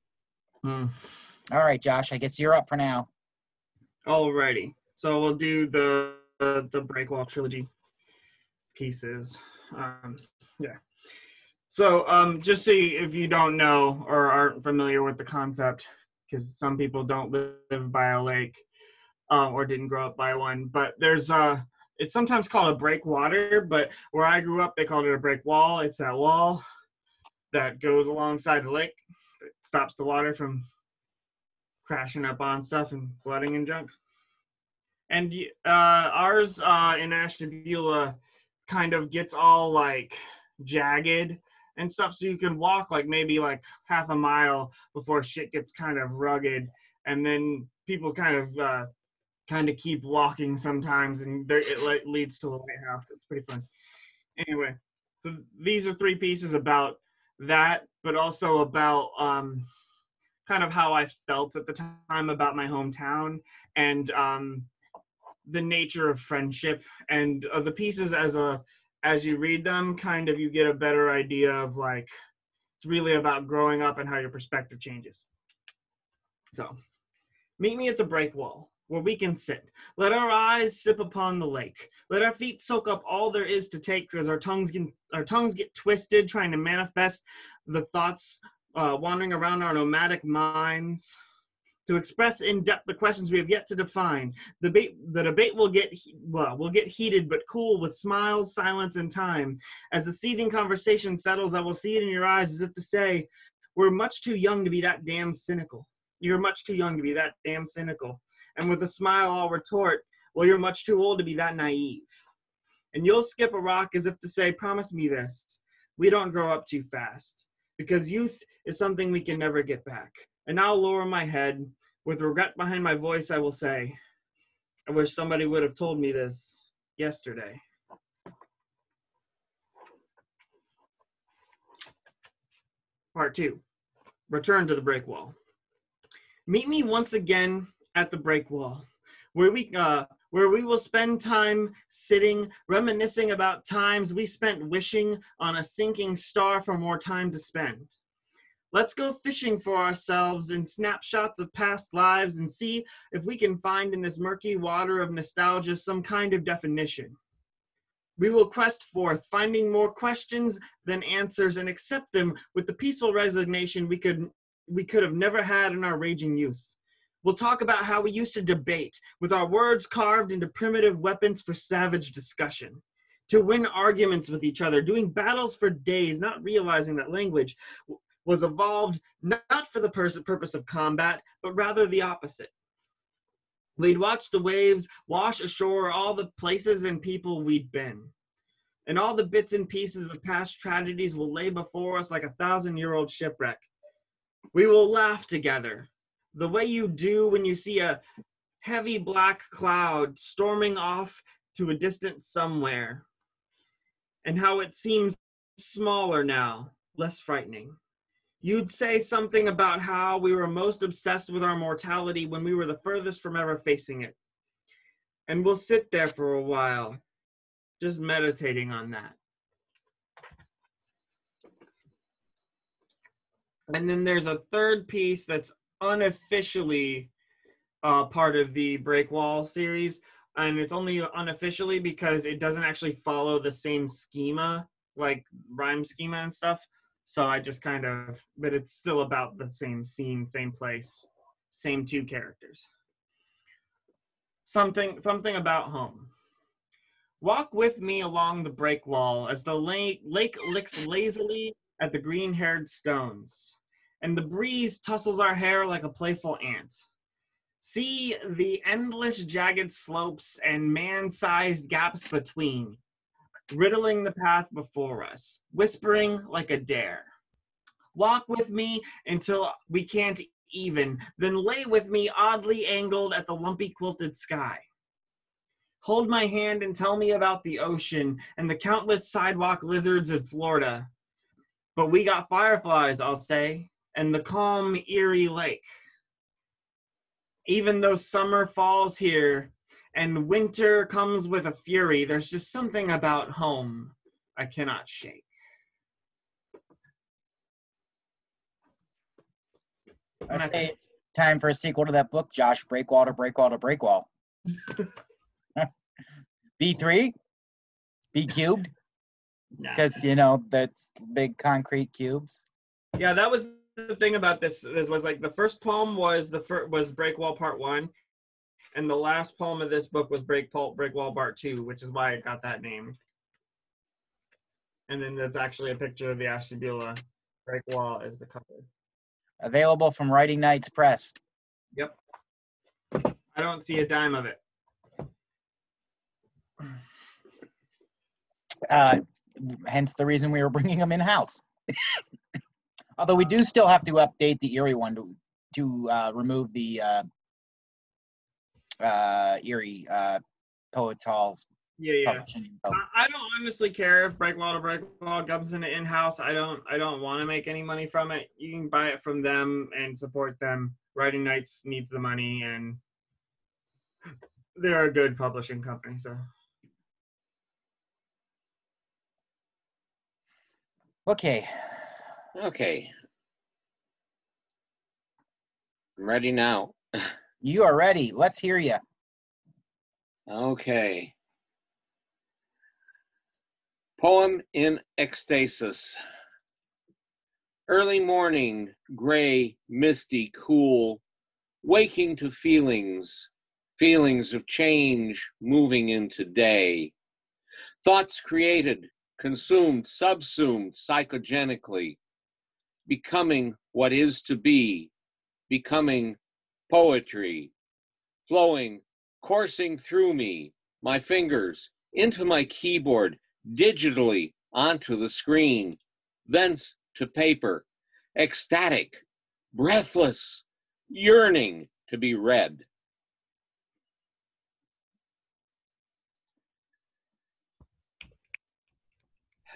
Hmm. All right, Josh, I guess you're up for now. Alrighty. So we'll do the the, the Breakwall trilogy pieces. Um, yeah. So um, just see if you don't know or aren't familiar with the concept, because some people don't live by a lake um, or didn't grow up by one. But there's uh, it's sometimes called a breakwater, but where I grew up, they called it a break wall. It's that wall that goes alongside the lake. It stops the water from crashing up on stuff and flooding and junk. and uh, ours uh, in Ashtabula kind of gets all like jagged and stuff, so you can walk like maybe like half a mile before shit gets kind of rugged, and then people kind of uh, kind of keep walking sometimes, and there, it leads to a lighthouse. It's pretty fun. Anyway, so these are three pieces about that, but also about um, kind of how I felt at the time about my hometown and um, the nature of friendship and uh, the pieces as a as you read them kind of you get a better idea of like it's really about growing up and how your perspective changes so meet me at the break wall where we can sit let our eyes sip upon the lake let our feet soak up all there is to take as our tongues get our tongues get twisted trying to manifest the thoughts uh, wandering around our nomadic minds to express in depth the questions we have yet to define. The debate, the debate will get well, will get heated but cool with smiles, silence, and time. As the seething conversation settles, I will see it in your eyes as if to say, "We're much too young to be that damn cynical. You're much too young to be that damn cynical." And with a smile, I'll retort, "Well, you're much too old to be that naive." And you'll skip a rock as if to say, "Promise me this: we don't grow up too fast." Because youth is something we can never get back. And I'll lower my head. With regret behind my voice, I will say, I wish somebody would have told me this yesterday. Part two Return to the break wall. Meet me once again at the break wall, where we, uh, where we will spend time sitting, reminiscing about times we spent wishing on a sinking star for more time to spend. Let's go fishing for ourselves in snapshots of past lives and see if we can find in this murky water of nostalgia some kind of definition. We will quest forth, finding more questions than answers, and accept them with the peaceful resignation we could we could have never had in our raging youth. We'll talk about how we used to debate, with our words carved into primitive weapons for savage discussion, to win arguments with each other, doing battles for days, not realizing that language was evolved not for the purpose of combat, but rather the opposite. We'd watch the waves wash ashore all the places and people we'd been. And all the bits and pieces of past tragedies will lay before us like a thousand year old shipwreck. We will laugh together, the way you do when you see a heavy black cloud storming off to a distant somewhere, and how it seems smaller now, less frightening. You'd say something about how we were most obsessed with our mortality when we were the furthest from ever facing it. And we'll sit there for a while, just meditating on that. And then there's a third piece that's unofficially uh, part of the Break Wall series. And it's only unofficially because it doesn't actually follow the same schema, like rhyme schema and stuff. So I just kind of, but it's still about the same scene, same place, same two characters. Something, something about home. Walk with me along the break wall as the lake, lake licks lazily at the green haired stones, and the breeze tussles our hair like a playful ant. See the endless jagged slopes and man sized gaps between, riddling the path before us, whispering like a dare. Walk with me until we can't even, then lay with me oddly angled at the lumpy quilted sky. Hold my hand and tell me about the ocean and the countless sidewalk lizards in Florida. But we got fireflies, I'll say, and the calm, eerie lake. Even though summer falls here and winter comes with a fury, there's just something about home I cannot shake. I say it's time for a sequel to that book, Josh. Breakwall to Breakwall to Breakwall. B3? B cubed? Nah. Because, you know, that's big concrete cubes. Yeah, that was the thing about this. This was like the first poem was the first was Breakwall Part One, and the last poem of this book was Break Pul- Breakwall Part Two, which is why it got that name. And then that's actually a picture of the Ashtabula Breakwall as the cover. Available from Writing Knights Press. Yep. I don't see a dime of it. Uh, hence the reason we were bringing them in house. Although we do still have to update the Erie one to to uh, remove the uh, uh, Erie uh, Poets Hall's Yeah, yeah. I, don't honestly care if Breakwall to Breakwall comes in in house. I don't. I don't want to make any money from it. You can buy it from them and support them. Writing Knights needs the money, and they're a good publishing company. So Okay, Okay. I'm ready now. you are ready. Let's hear you. Okay. Poem in ecstasis. Early morning, gray, misty, cool, waking to feelings, feelings of change moving into day. Thoughts created, consumed, subsumed psychogenically, becoming what is to be, becoming poetry, flowing coursing through me, my fingers, into my keyboard, digitally onto the screen, thence to paper, ecstatic, breathless, yearning to be read.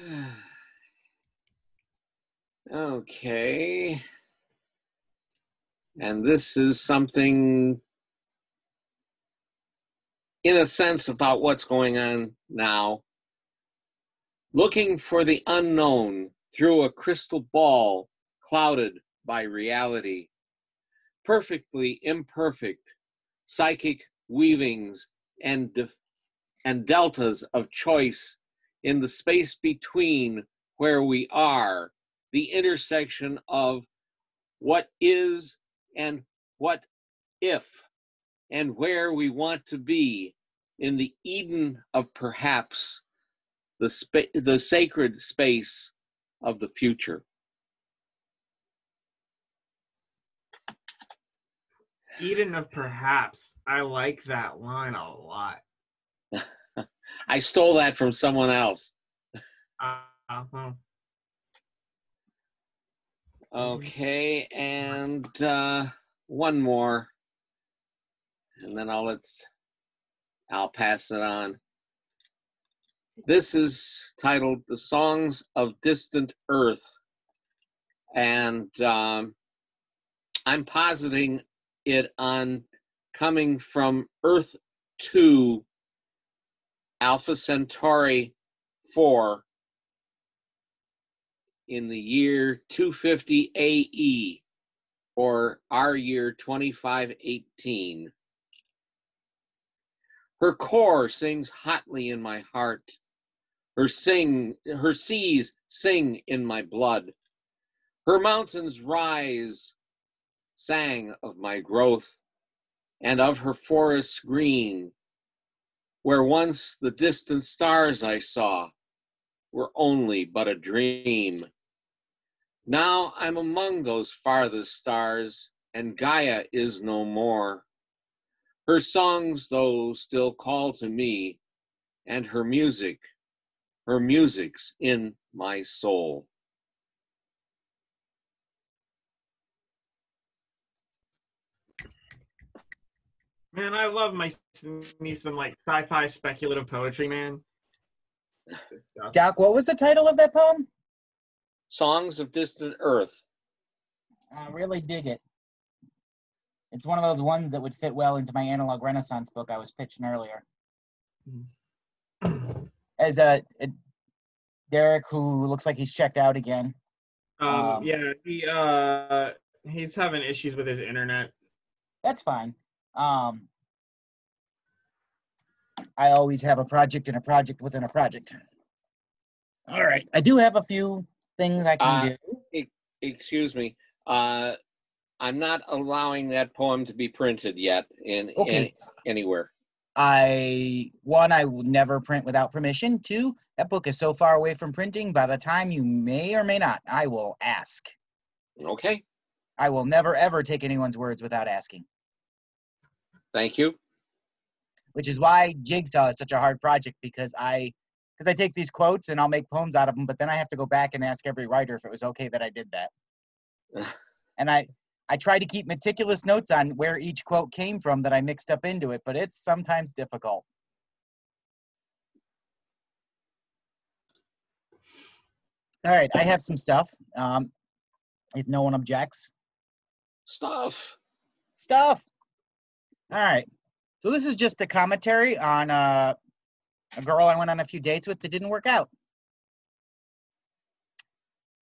okay. And this is something in a sense about what's going on now. Looking for the unknown through a crystal ball clouded by reality. Perfectly imperfect psychic weavings and, def- and deltas of choice in the space between where we are, the intersection of what is and what if and where we want to be in the Eden of perhaps the, spa- the sacred space of the future. Eden of perhaps. I like that line a lot. I stole that from someone else. Uh-huh. Okay, and uh, one more, and then I'll let's I'll pass it on. This is titled "The Songs of Distant Earth," and um, I'm positing it on coming from Earth Two, Alpha Centauri Four, in the year 250 AE or our year 2518. Her core sings hotly in my heart. Her sing her seas sing in my blood. Her mountains rise sang of my growth and of her forests green where once the distant stars I saw were only but a dream. Now I'm among those farthest stars, and Gaia is no more. Her songs, though, still call to me, and her music, her music's in my soul. Man, I love my me some like sci-fi speculative poetry, man. Doc, what was the title of that poem? Songs of Distant Earth. I really dig it. It's one of those ones that would fit well into my analog renaissance book I was pitching earlier. As a, a Derek, who looks like he's checked out again. Um, Um, yeah, he uh he's having issues with his internet. That's fine. Um, I always have a project and a project within a project. All right, I do have a few things I can Uh, do. Excuse me. Uh, I'm not allowing that poem to be printed yet in, Okay. any- anywhere. I one, I will never print without permission. Two, that book is so far away from printing. By the time you may or may not, I will ask. Okay. I will never ever take anyone's words without asking. Thank you. which is why Jigsaw is such a hard project because I because I take these quotes and I'll make poems out of them, but then I have to go back and ask every writer if it was okay that I did that. and I I try to keep meticulous notes on where each quote came from that I mixed up into it, but it's sometimes difficult. All right, I have some stuff. Um, if no one objects, Stuff. stuff. All right. So this is just a commentary on uh, a girl I went on a few dates with that didn't work out.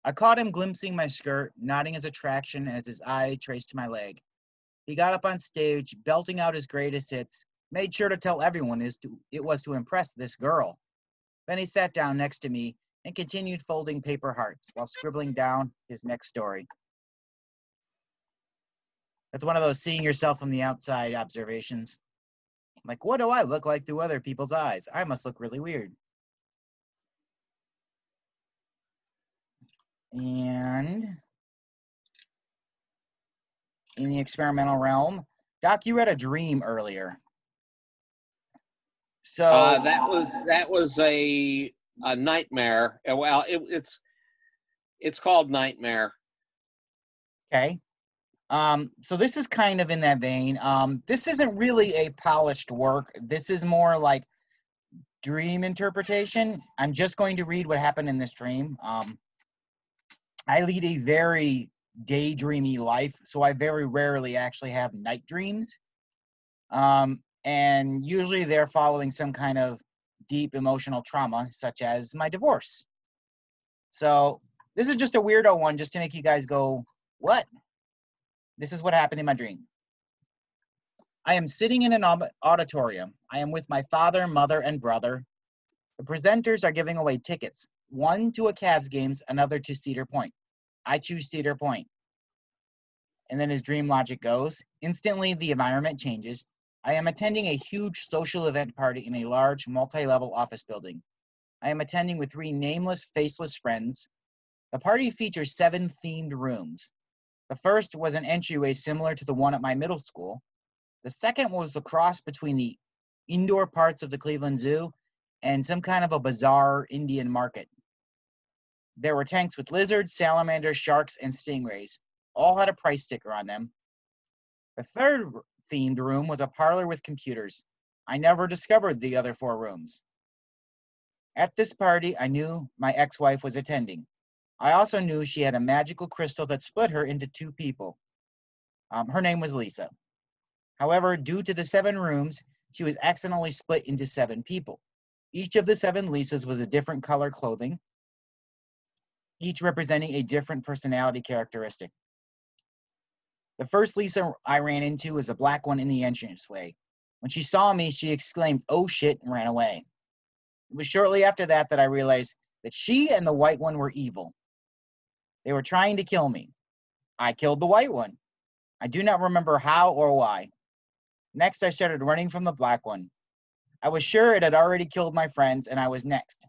I caught him glimpsing my skirt, nodding his attraction as his eye traced to my leg. He got up on stage, belting out his greatest hits, made sure to tell everyone it was to impress this girl. Then he sat down next to me and continued folding paper hearts while scribbling down his next story. That's one of those seeing yourself from the outside observations. Like, what do I look like through other people's eyes? I must look really weird. And in the experimental realm, Doc, you read a dream earlier. So Uh, that was that was a a nightmare. Well, it, it's it's called nightmare. Okay. Um, so this is kind of in that vein. Um, this isn't really a polished work. This is more like dream interpretation. I'm just going to read what happened in this dream. Um, I lead a very daydreamy life, so I very rarely actually have night dreams. Um, and usually they're following some kind of deep emotional trauma, such as my divorce. So this is just a weirdo one, just to make you guys go, "What?" This is what happened in my dream. I am sitting in an auditorium. I am with my father, mother, and brother. The presenters are giving away tickets one to a Cavs games, another to Cedar Point. I choose Cedar Point. And then his dream logic goes instantly, the environment changes. I am attending a huge social event party in a large multi level office building. I am attending with three nameless, faceless friends. The party features seven themed rooms. The first was an entryway similar to the one at my middle school. The second was the cross between the indoor parts of the Cleveland Zoo and some kind of a bizarre Indian market. There were tanks with lizards, salamanders, sharks, and stingrays. All had a price sticker on them. The third themed room was a parlor with computers. I never discovered the other four rooms. At this party, I knew my ex wife was attending. I also knew she had a magical crystal that split her into two people. Um, her name was Lisa. However, due to the seven rooms, she was accidentally split into seven people. Each of the seven Lisas was a different color clothing, each representing a different personality characteristic. The first Lisa I ran into was a black one in the entranceway. When she saw me, she exclaimed, Oh shit, and ran away. It was shortly after that that I realized that she and the white one were evil. They were trying to kill me. I killed the white one. I do not remember how or why. Next, I started running from the black one. I was sure it had already killed my friends, and I was next.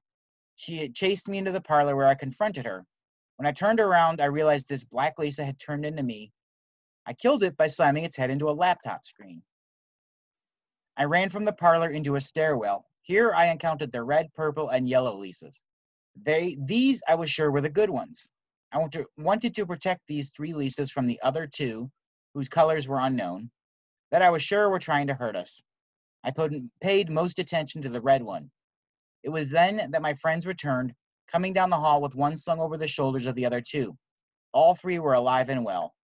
She had chased me into the parlor where I confronted her. When I turned around, I realized this black Lisa had turned into me. I killed it by slamming its head into a laptop screen. I ran from the parlor into a stairwell. Here I encountered the red, purple, and yellow Lisas. They these I was sure were the good ones. I want to, wanted to protect these three Lisas from the other two, whose colors were unknown, that I was sure were trying to hurt us. I paid most attention to the red one. It was then that my friends returned, coming down the hall with one slung over the shoulders of the other two. All three were alive and well.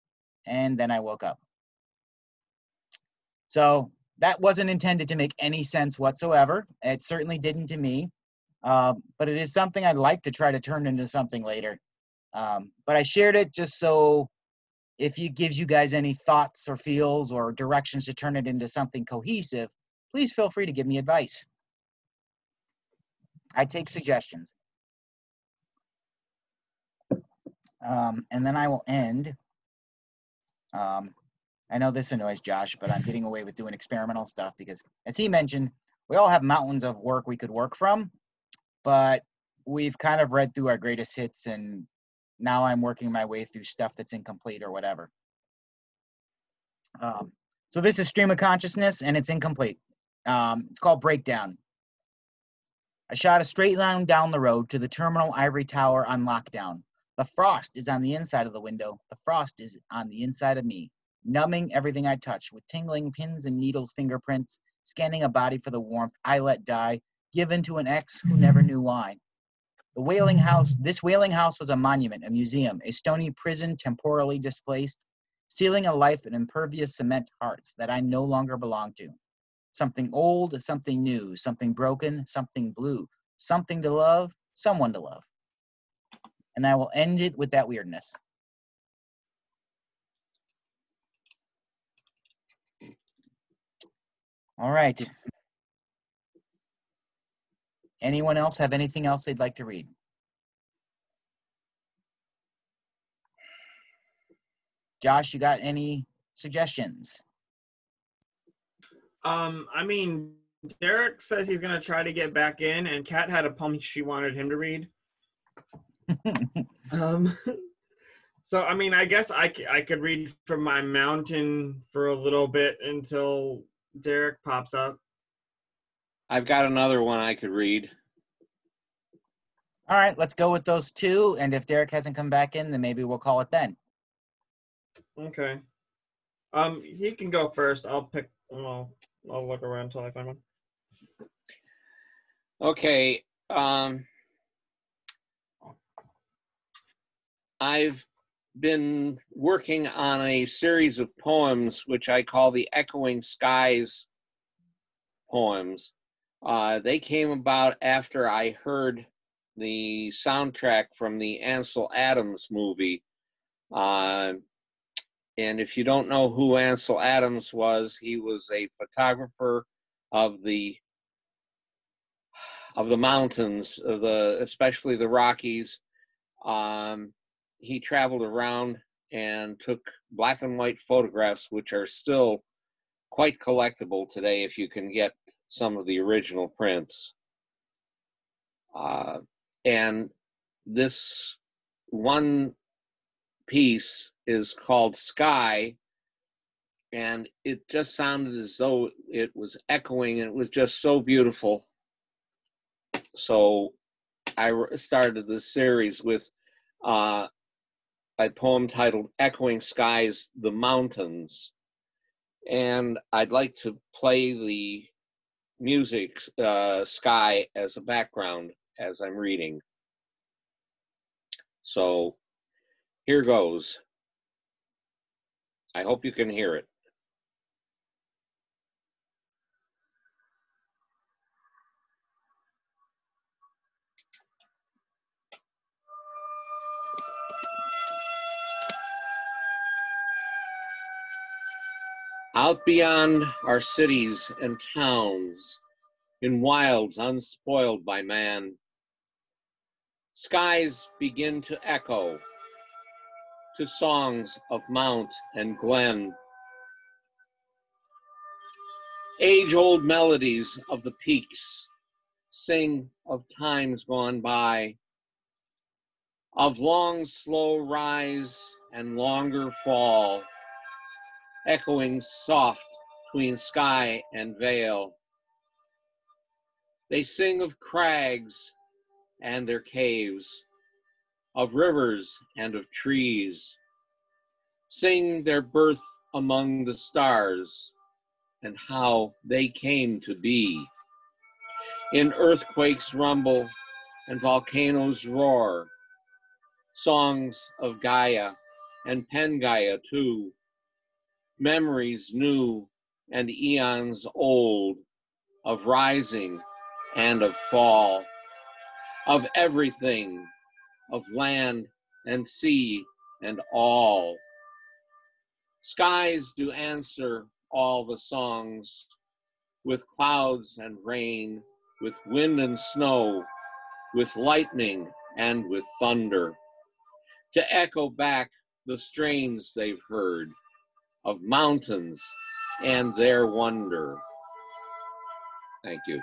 And then I woke up. So that wasn't intended to make any sense whatsoever. It certainly didn't to me. Uh, but it is something I'd like to try to turn into something later. Um, but I shared it just so if it gives you guys any thoughts or feels or directions to turn it into something cohesive, please feel free to give me advice. I take suggestions. Um, and then I will end. Um, I know this annoys Josh, but I'm getting away with doing experimental stuff because, as he mentioned, we all have mountains of work we could work from, but we've kind of read through our greatest hits, and now I'm working my way through stuff that's incomplete or whatever. Um, so this is stream of consciousness, and it's incomplete. Um, it's called Breakdown. I shot a straight line down the road to the terminal ivory tower on lockdown. The frost is on the inside of the window. The frost is on the inside of me, numbing everything I touch with tingling pins and needles fingerprints, scanning a body for the warmth I let die, given to an ex who never knew why. The whaling house, this whaling house was a monument, a museum, a stony prison temporally displaced, sealing a life in impervious cement hearts that I no longer belong to. Something old, something new, something broken, something blue, something to love, someone to love. And I will end it with that weirdness. All right. Anyone else have anything else they'd like to read? Josh, you got any suggestions? Um, I mean, Derek says he's gonna try to get back in, and Kat had a poem she wanted him to read. Um, so I mean, I guess I, I could read from my mountain for a little bit until Derek pops up. I've got another one I could read. All right, let's go with those two. And if Derek hasn't come back in, then maybe we'll call it then. Okay. Um, he can go first. I'll pick. Well, I'll look around until I find one. Okay. Um, I've been working on a series of poems which I call the Echoing Skies poems. Uh, they came about after I heard the soundtrack from the Ansel Adams movie. Uh, and if you don't know who Ansel Adams was, he was a photographer of the of the mountains, of the especially the Rockies. Um, he traveled around and took black and white photographs, which are still quite collectible today if you can get some of the original prints. Uh, and this one piece is called Sky, and it just sounded as though it was echoing, and it was just so beautiful. So I started this series with uh, a poem titled Echoing Skies, the Mountains. And I'd like to play the music, uh, Sky, as a background as I'm reading. So here goes. I hope you can hear it. Out beyond our cities and towns, in wilds unspoiled by man, skies begin to echo to songs of mount and glen. Age old melodies of the peaks sing of times gone by, of long, slow rise and longer fall, echoing soft between sky and vale. They sing of crags and their caves, of rivers and of trees, sing their birth among the stars and how they came to be. In earthquakes rumble and volcanoes roar, songs of Gaia and Pangaea too, memories new and eons old of rising and of fall, of everything, of land and sea and all. Skies do answer all the songs with clouds and rain, with wind and snow, with lightning and with thunder, to echo back the strains they've heard of mountains and their wonder. Thank you.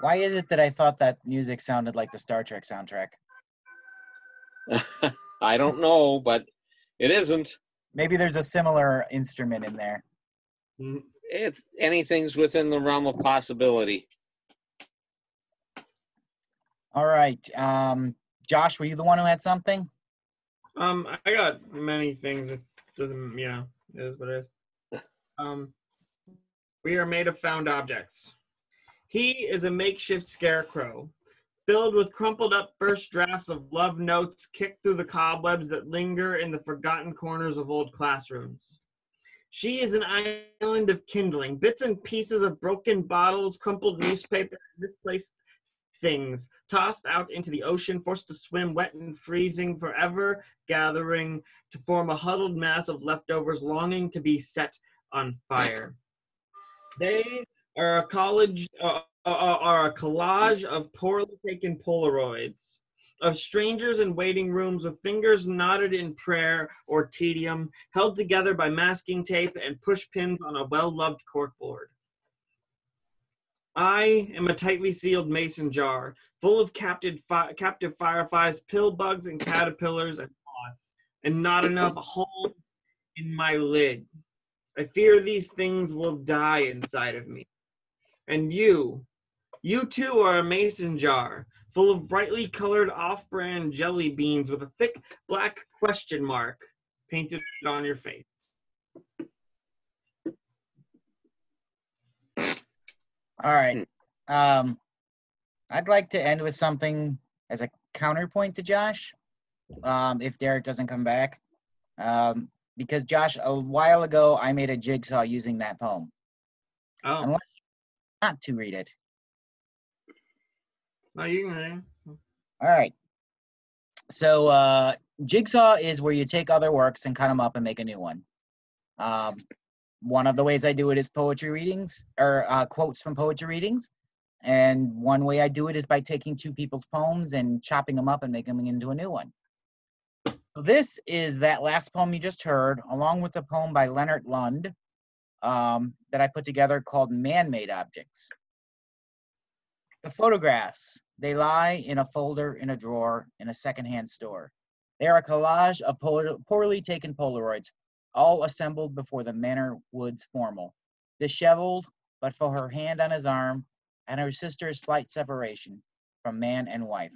Why is it that I thought that music sounded like the Star Trek soundtrack? I don't know, but it isn't. Maybe there's a similar instrument in there. Mm, It's anything's within the realm of possibility. All right. Um, Josh, were you the one who had something? Um, I got many things. It doesn't, you know, it is what it is. Um, we are made of found objects. He is a makeshift scarecrow, filled with crumpled up first drafts of love notes kicked through the cobwebs that linger in the forgotten corners of old classrooms. She is an island of kindling, bits and pieces of broken bottles, crumpled newspaper, misplaced things tossed out into the ocean, forced to swim wet and freezing, forever gathering to form a huddled mass of leftovers longing to be set on fire. They are a college uh, uh, are a collage of poorly taken Polaroids of strangers in waiting rooms with fingers knotted in prayer or tedium, held together by masking tape and push pins on a well-loved corkboard. I am a tightly sealed mason jar, full of captive, fi- captive fireflies, pill bugs, and caterpillars and moths, and not enough hole in my lid. I fear these things will die inside of me. And you, you too are a mason jar, full of brightly colored off-brand jelly beans with a thick black question mark painted on your face. All right. Um, I'd like to end with something as a counterpoint to Josh, um, if Derek doesn't come back. Um, because Josh, a while ago, I made a jigsaw using that poem. Oh, Unless not to read it. no, you can. All right. So uh, jigsaw is where you take other works and cut them up and make a new one. Um, one of the ways I do it is poetry readings or uh, quotes from poetry readings. And one way I do it is by taking two people's poems and chopping them up and making them into a new one. So this is that last poem you just heard, along with a poem by Leonard Lund um, that I put together called Man Made Objects. The photographs, they lie in a folder in a drawer in a secondhand store. They are a collage of poorly taken Polaroids, all assembled before the Manor Woods formal. Disheveled, but for her hand on his arm and her sister's slight separation from man and wife.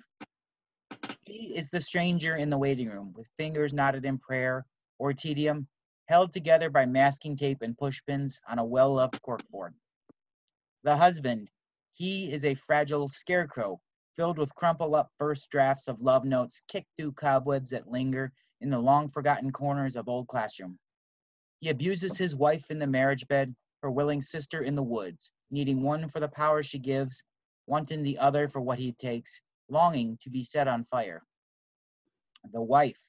She is the stranger in the waiting room with fingers knotted in prayer or tedium, held together by masking tape and pushpins on a well loved corkboard. The husband, he is a fragile scarecrow filled with crumpled up first drafts of love notes kicked through cobwebs that linger in the long forgotten corners of old classroom. He abuses his wife in the marriage bed, her willing sister in the woods, needing one for the power she gives, wanting the other for what he takes, longing to be set on fire. The wife,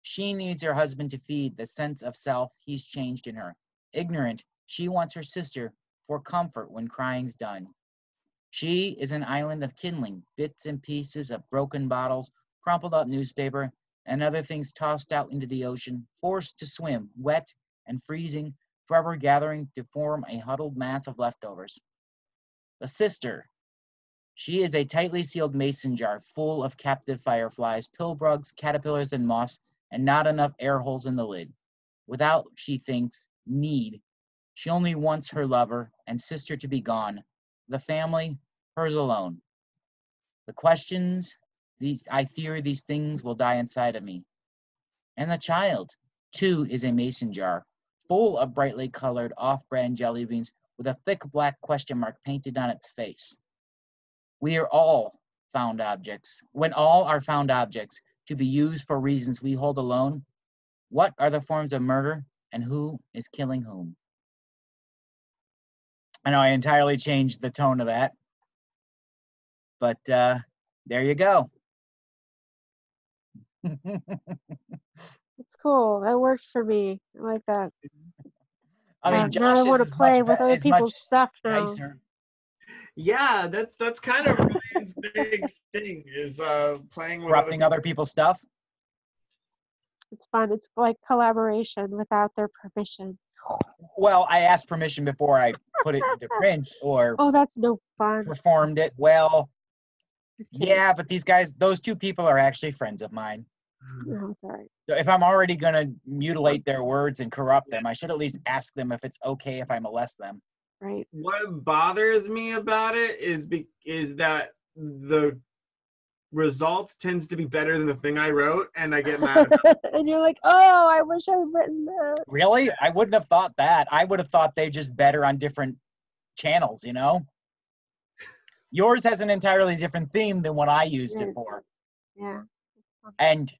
she needs her husband to feed the sense of self he's changed in her. Ignorant, she wants her sister for comfort when crying's done. She is an island of kindling, bits and pieces of broken bottles, crumpled up newspaper, and other things tossed out into the ocean, forced to swim, wet and freezing, forever gathering to form a huddled mass of leftovers. The sister, she is a tightly sealed mason jar full of captive fireflies, pillbugs, caterpillars, and moss, and not enough air holes in the lid. Without, she thinks, need, she only wants her lover and sister to be gone, the family, hers alone. The questions, these I fear these things will die inside of me. And the child, too, is a mason jar, full of brightly colored off-brand jelly beans with a thick black question mark painted on its face. We are all found objects. When all are found objects to be used for reasons we hold alone, what are the forms of murder and who is killing whom? I know I entirely changed the tone of that, but uh, there you go. It's cool. That worked for me. I like that. I Uh, mean, now Josh I is want to as play much with other people's stuff now. nicer. Yeah, that's that's kind of Ryan's big thing is uh playing with corrupting other people's stuff. It's fun. It's like collaboration without their permission. Well, I asked permission before I put it into print or Oh, that's no fun. performed it. Well, yeah, but these guys, those two people are actually friends of mine. No, it's. So if I'm already gonna mutilate their words and corrupt them, I should at least ask them if it's okay if I molest them. Right. What bothers me about it is be, is that the results tends to be better than the thing I wrote, and I get mad. About and you're like, oh, I wish I'd written that. Really? I wouldn't have thought that. I would have thought they just better on different channels, you know? Yours has an entirely different theme than what I used it for. Yeah. And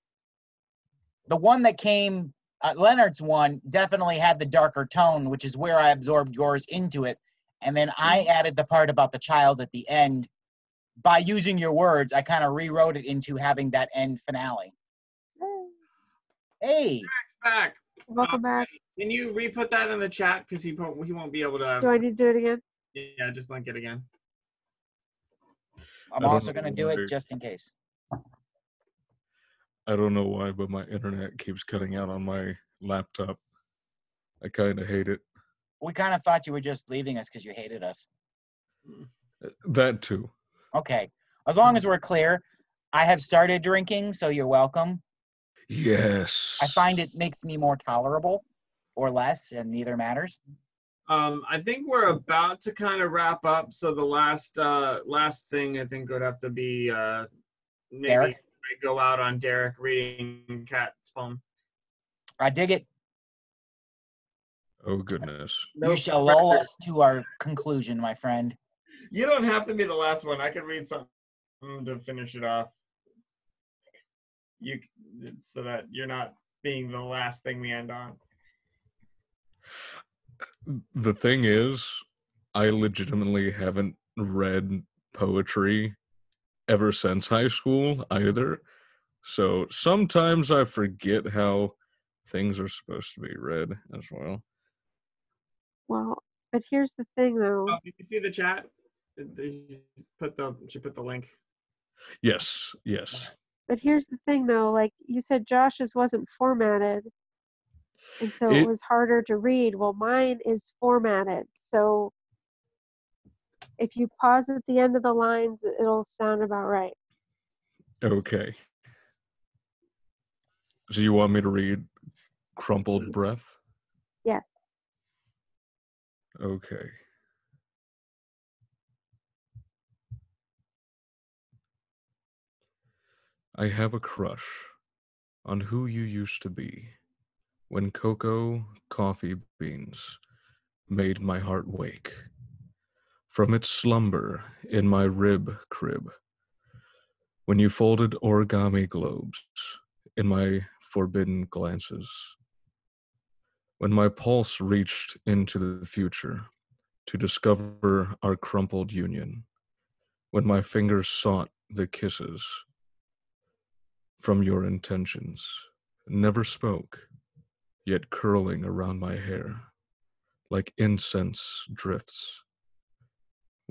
the one that came, uh, Leonard's one, definitely had the darker tone, which is where I absorbed yours into it. And then I added the part about the child at the end. By using your words, I kind of rewrote it into having that end finale. Hey, It's back. Welcome back. Can you re-put that in the chat because he won't he won't be able to. Do I need to do it again? yeah, just link it again. I'm also going to do it just in case. I don't know why, but my internet keeps cutting out on my laptop. I kind of hate it. We kind of thought you were just leaving us because you hated us. That too. Okay. As long as we're clear, I have started drinking, so you're welcome. Yes. I find it makes me more tolerable or less, and neither matters. Um, I think we're about to kind of wrap up. So the last uh last thing I think would have to be uh maybe Derek? I go out on Derek reading Kat's poem. I dig it. Oh goodness. No you shall lull us to our conclusion, my friend. You don't have to be the last one. I can read something to finish it off. You so that you're not being the last thing we end on. The thing is, I legitimately haven't read poetry ever since high school either. So sometimes I forget how things are supposed to be read as well. Well, but here's the thing though. Oh, did you see the chat? They put the she put the link. Yes, yes. But here's the thing though, like you said Josh's wasn't formatted. And so it, It- was harder to read. Well, mine is formatted. So if you pause at the end of the lines, it'll sound about right. Okay. So you want me to read Crumpled mm-hmm. Breath? Yes. Okay. I have a crush on who you used to be when cocoa coffee beans made my heart wake from its slumber in my rib crib. When you folded origami globes in my forbidden glances. When my pulse reached into the future to discover our crumpled union. When my fingers sought the kisses from your intentions. Never spoke yet curling around my hair like incense drifts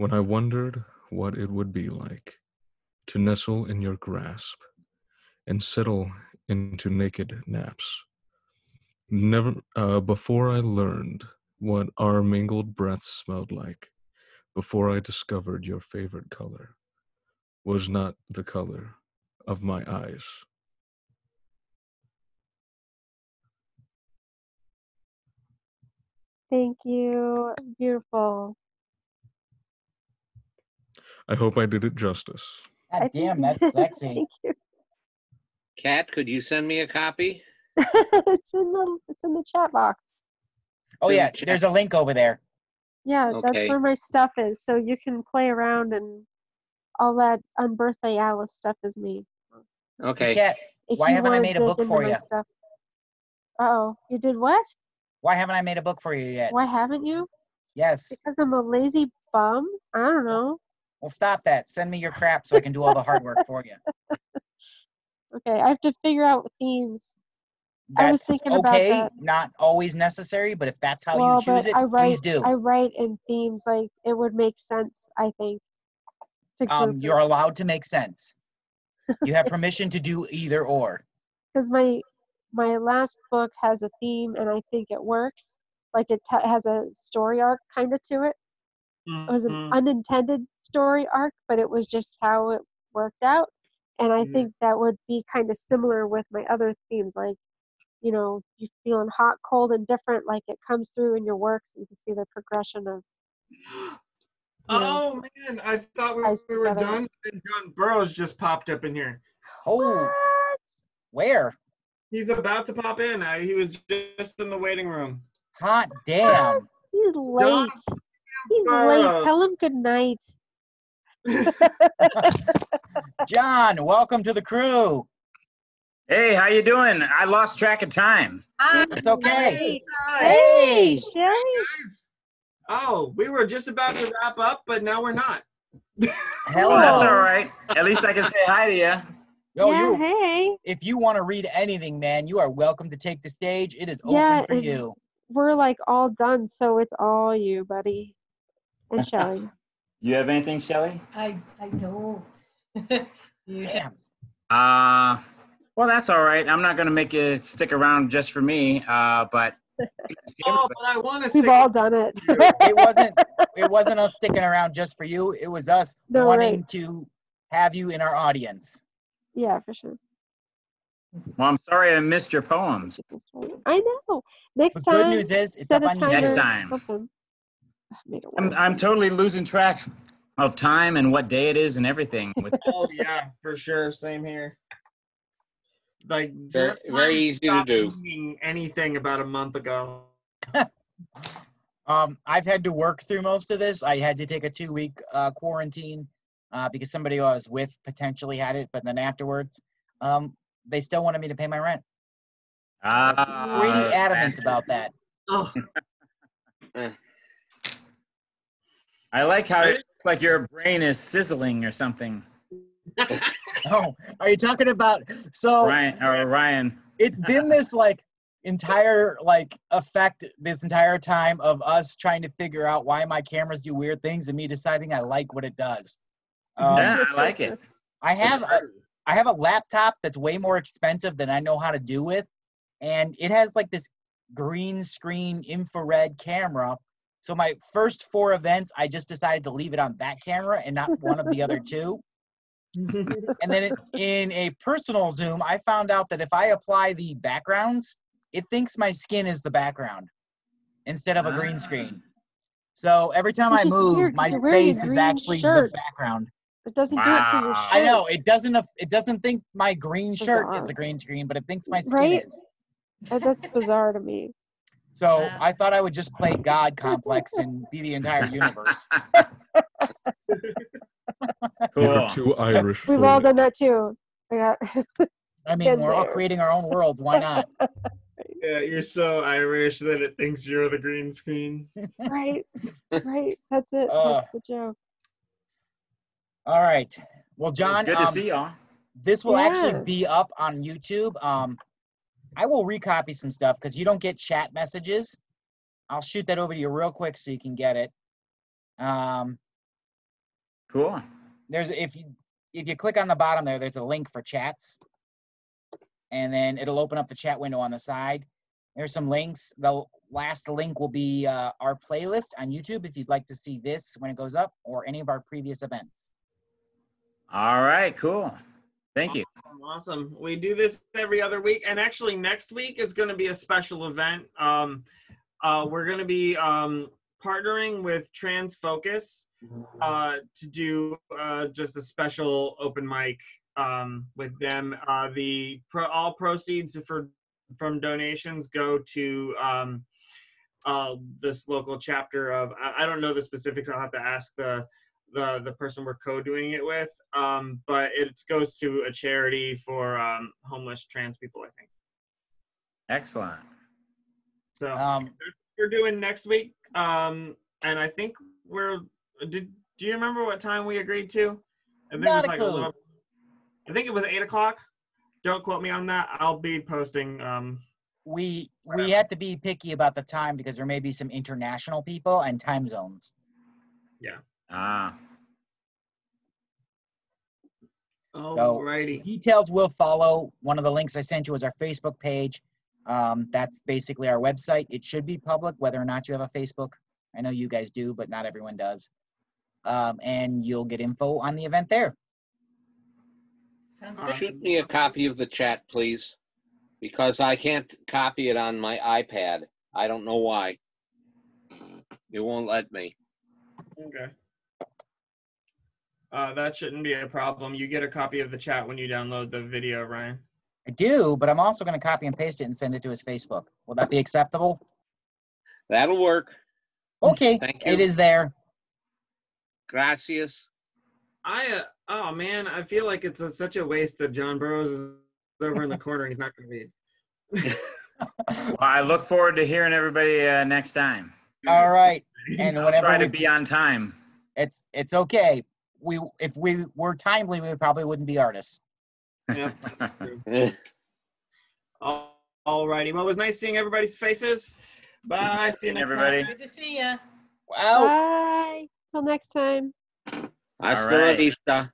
when i wondered what it would be like to nestle in your grasp and settle into naked naps never uh, before i learned what our mingled breaths smelled like before i discovered your favorite color was not the color of my eyes Thank you. Beautiful. I hope i did it justice God damn, that's sexy. Thank you. Kat, could you send me a copy? it's in the it's in the chat box. Oh in the yeah, chat. there's a link over there. Yeah, Okay. that's where my stuff is. So you can play around and all that unbirthday Alice stuff is me. Okay. Kat, If Why you haven't I wanna made a dig book into for my ya? stuff- Uh-oh, you did what? why haven't I made a book for you yet? Why haven't you? Yes. Because I'm a lazy bum? I don't know. Well, stop that. Send me your crap so I can do all the hard work for you. Okay, I have to figure out themes. I was That's thinking about okay. that. Not always necessary, but if that's how well, you choose it, I write please do. I write in themes like it would make sense, I think. To Um, you're allowed to make sense. You have permission to do either or. because my my last book has a theme and I think it works. Like it t- has a story arc kind of to it. It was an Mhm. unintended story arc, but it was just how it worked out. And I Mhm. think that would be kind of similar with my other themes, like, you know, you feeling hot, cold, and different, like it comes through in your works. You can see the progression of, Oh man, I thought we, we were done. And John Burroughs just popped up in here. Oh, What? where? He's about to pop in. I, he was just in the waiting room. Hot damn. He's late. John He's Burroughs. late. Tell him good night. John, welcome to the crew. Hey, how you doing? I lost track of time. It's ah, okay. Hey, Hey, Shelly? Guys. Oh, we were just about to wrap up, but now we're not. hell Well, that's all right. At least I can say hi to you. Yo, yeah, you. hey. If you want to read anything, man, you are welcome to take the stage. It is open Yeah, for and- you. We're like all done, so it's all you, buddy. And Shelly. You have anything, Shelly? I I don't. You should- Damn. Uh, well, that's all right. I'm not gonna make you stick around just for me. Uh, but Oh, but I want to We've all done it. It wasn't it wasn't us sticking around just for you. It was us No, wanting right. to have you in our audience. Yeah, for sure. well, I'm sorry I missed your poems. I know. Next The time. good news is it's set up a on timer, Next time. something. Make it I'm. I'm totally losing track of time and what day it is and everything. With Oh yeah, for sure. Same here. Like Very- very easy to do. Anything about a month ago. Um, I've had to work through most of this. I had to take a two week uh, quarantine uh, because somebody I was with potentially had it, but then afterwards, um, they still wanted me to pay my rent. Ah, Pretty adamant bastard. about that. Oh, I like how it looks like your brain is sizzling or something. Oh, are you talking about? So Ryan or Ryan. it's been this like entire like effect this entire time of us trying to figure out why my cameras do weird things and me deciding I like what it does. Um, yeah, I like it. I have a, I have a laptop that's way more expensive than I know how to do with, and it has like this green screen infrared camera. So my first four events, I just decided to leave it on that camera and not one of the other two. And then in, a personal zoom, I found out that if I apply the backgrounds, it thinks my skin is the background instead of a green Ah. screen. So every time I move, my you're wearing a face is actually shirt. the background. It doesn't do it for your Wow. shirt. I know it doesn't. It doesn't think my green shirt is Bizarre. the green screen, but it thinks my skin Right? is. That- That's bizarre to me. So Wow. I thought I would just play God complex and be the entire universe. You Cool. were too Irish We've all done that too. I got, I mean, we're all creating our own worlds. Why not? yeah, you're so Irish that it thinks you're the green screen. right, right. That's it. Uh, That's the joke. All right. Well, It was John, good um, to see y'all. this will actually be up on YouTube. Um, I will recopy some stuff because you don't get chat messages. I'll shoot that over to you real quick so you can get it. Um, Cool. there's if you if you click on the bottom there, there's a link for chats, and then it'll open up the chat window on the side. There's some links. The last link will be uh, our playlist on YouTube if you'd like to see this when it goes up or any of our previous events. All right, cool. Thank you. Awesome. We do this every other week, and actually next week is going to be a special event. Um, uh, we're going to be um, partnering with Trans Focus uh, to do uh, just a special open mic um, with them. Uh, the pro- all proceeds for from donations go to um, uh, this local chapter of. I, I don't know the specifics. I'll have to ask the the the person we're co-doing it with. Um, but it goes to a charity for um, homeless trans people. I think. Excellent. So Um, we're doing next week. Um, and I think we're. Did do you remember what time we agreed to? I think Not it a was clue. little- I think it was eight o'clock. Don't quote me on that. I'll be posting. Um, we we had to be picky about the time because there may be some international people and time zones. Ah, alrighty. Details will follow. One of the links I sent you is our Facebook page. Um, that's basically our website. It should be public, whether or not you have a Facebook. I know you guys do, but not everyone does. Um, and you'll get info on the event there. Sounds good. Shoot me a copy of the chat, please, because I can't copy it on my iPad. I don't know why. It won't let me. Okay. Uh, that shouldn't be a problem. You get a copy of the chat when you download the video, Ryan. I do, but I'm also going to copy and paste it and send it to his Facebook. Will that be acceptable? That'll work. Okay, Thank you. it is there. Gracias. I uh, oh man, I feel like it's a, such a waste that John Burrows is over in the corner. and He's not going to read. Well, I look forward to hearing everybody uh, next time. All right, and I'll whenever try to we, be on time. it's it's okay. We if we were timely, we probably wouldn't be artists. Yeah. Eh. All, righty. Well, it was nice seeing everybody's faces. Bye. See you next time. Everybody. Good to see ya. Wow. Bye. Till next time. Hasta All la right. vista.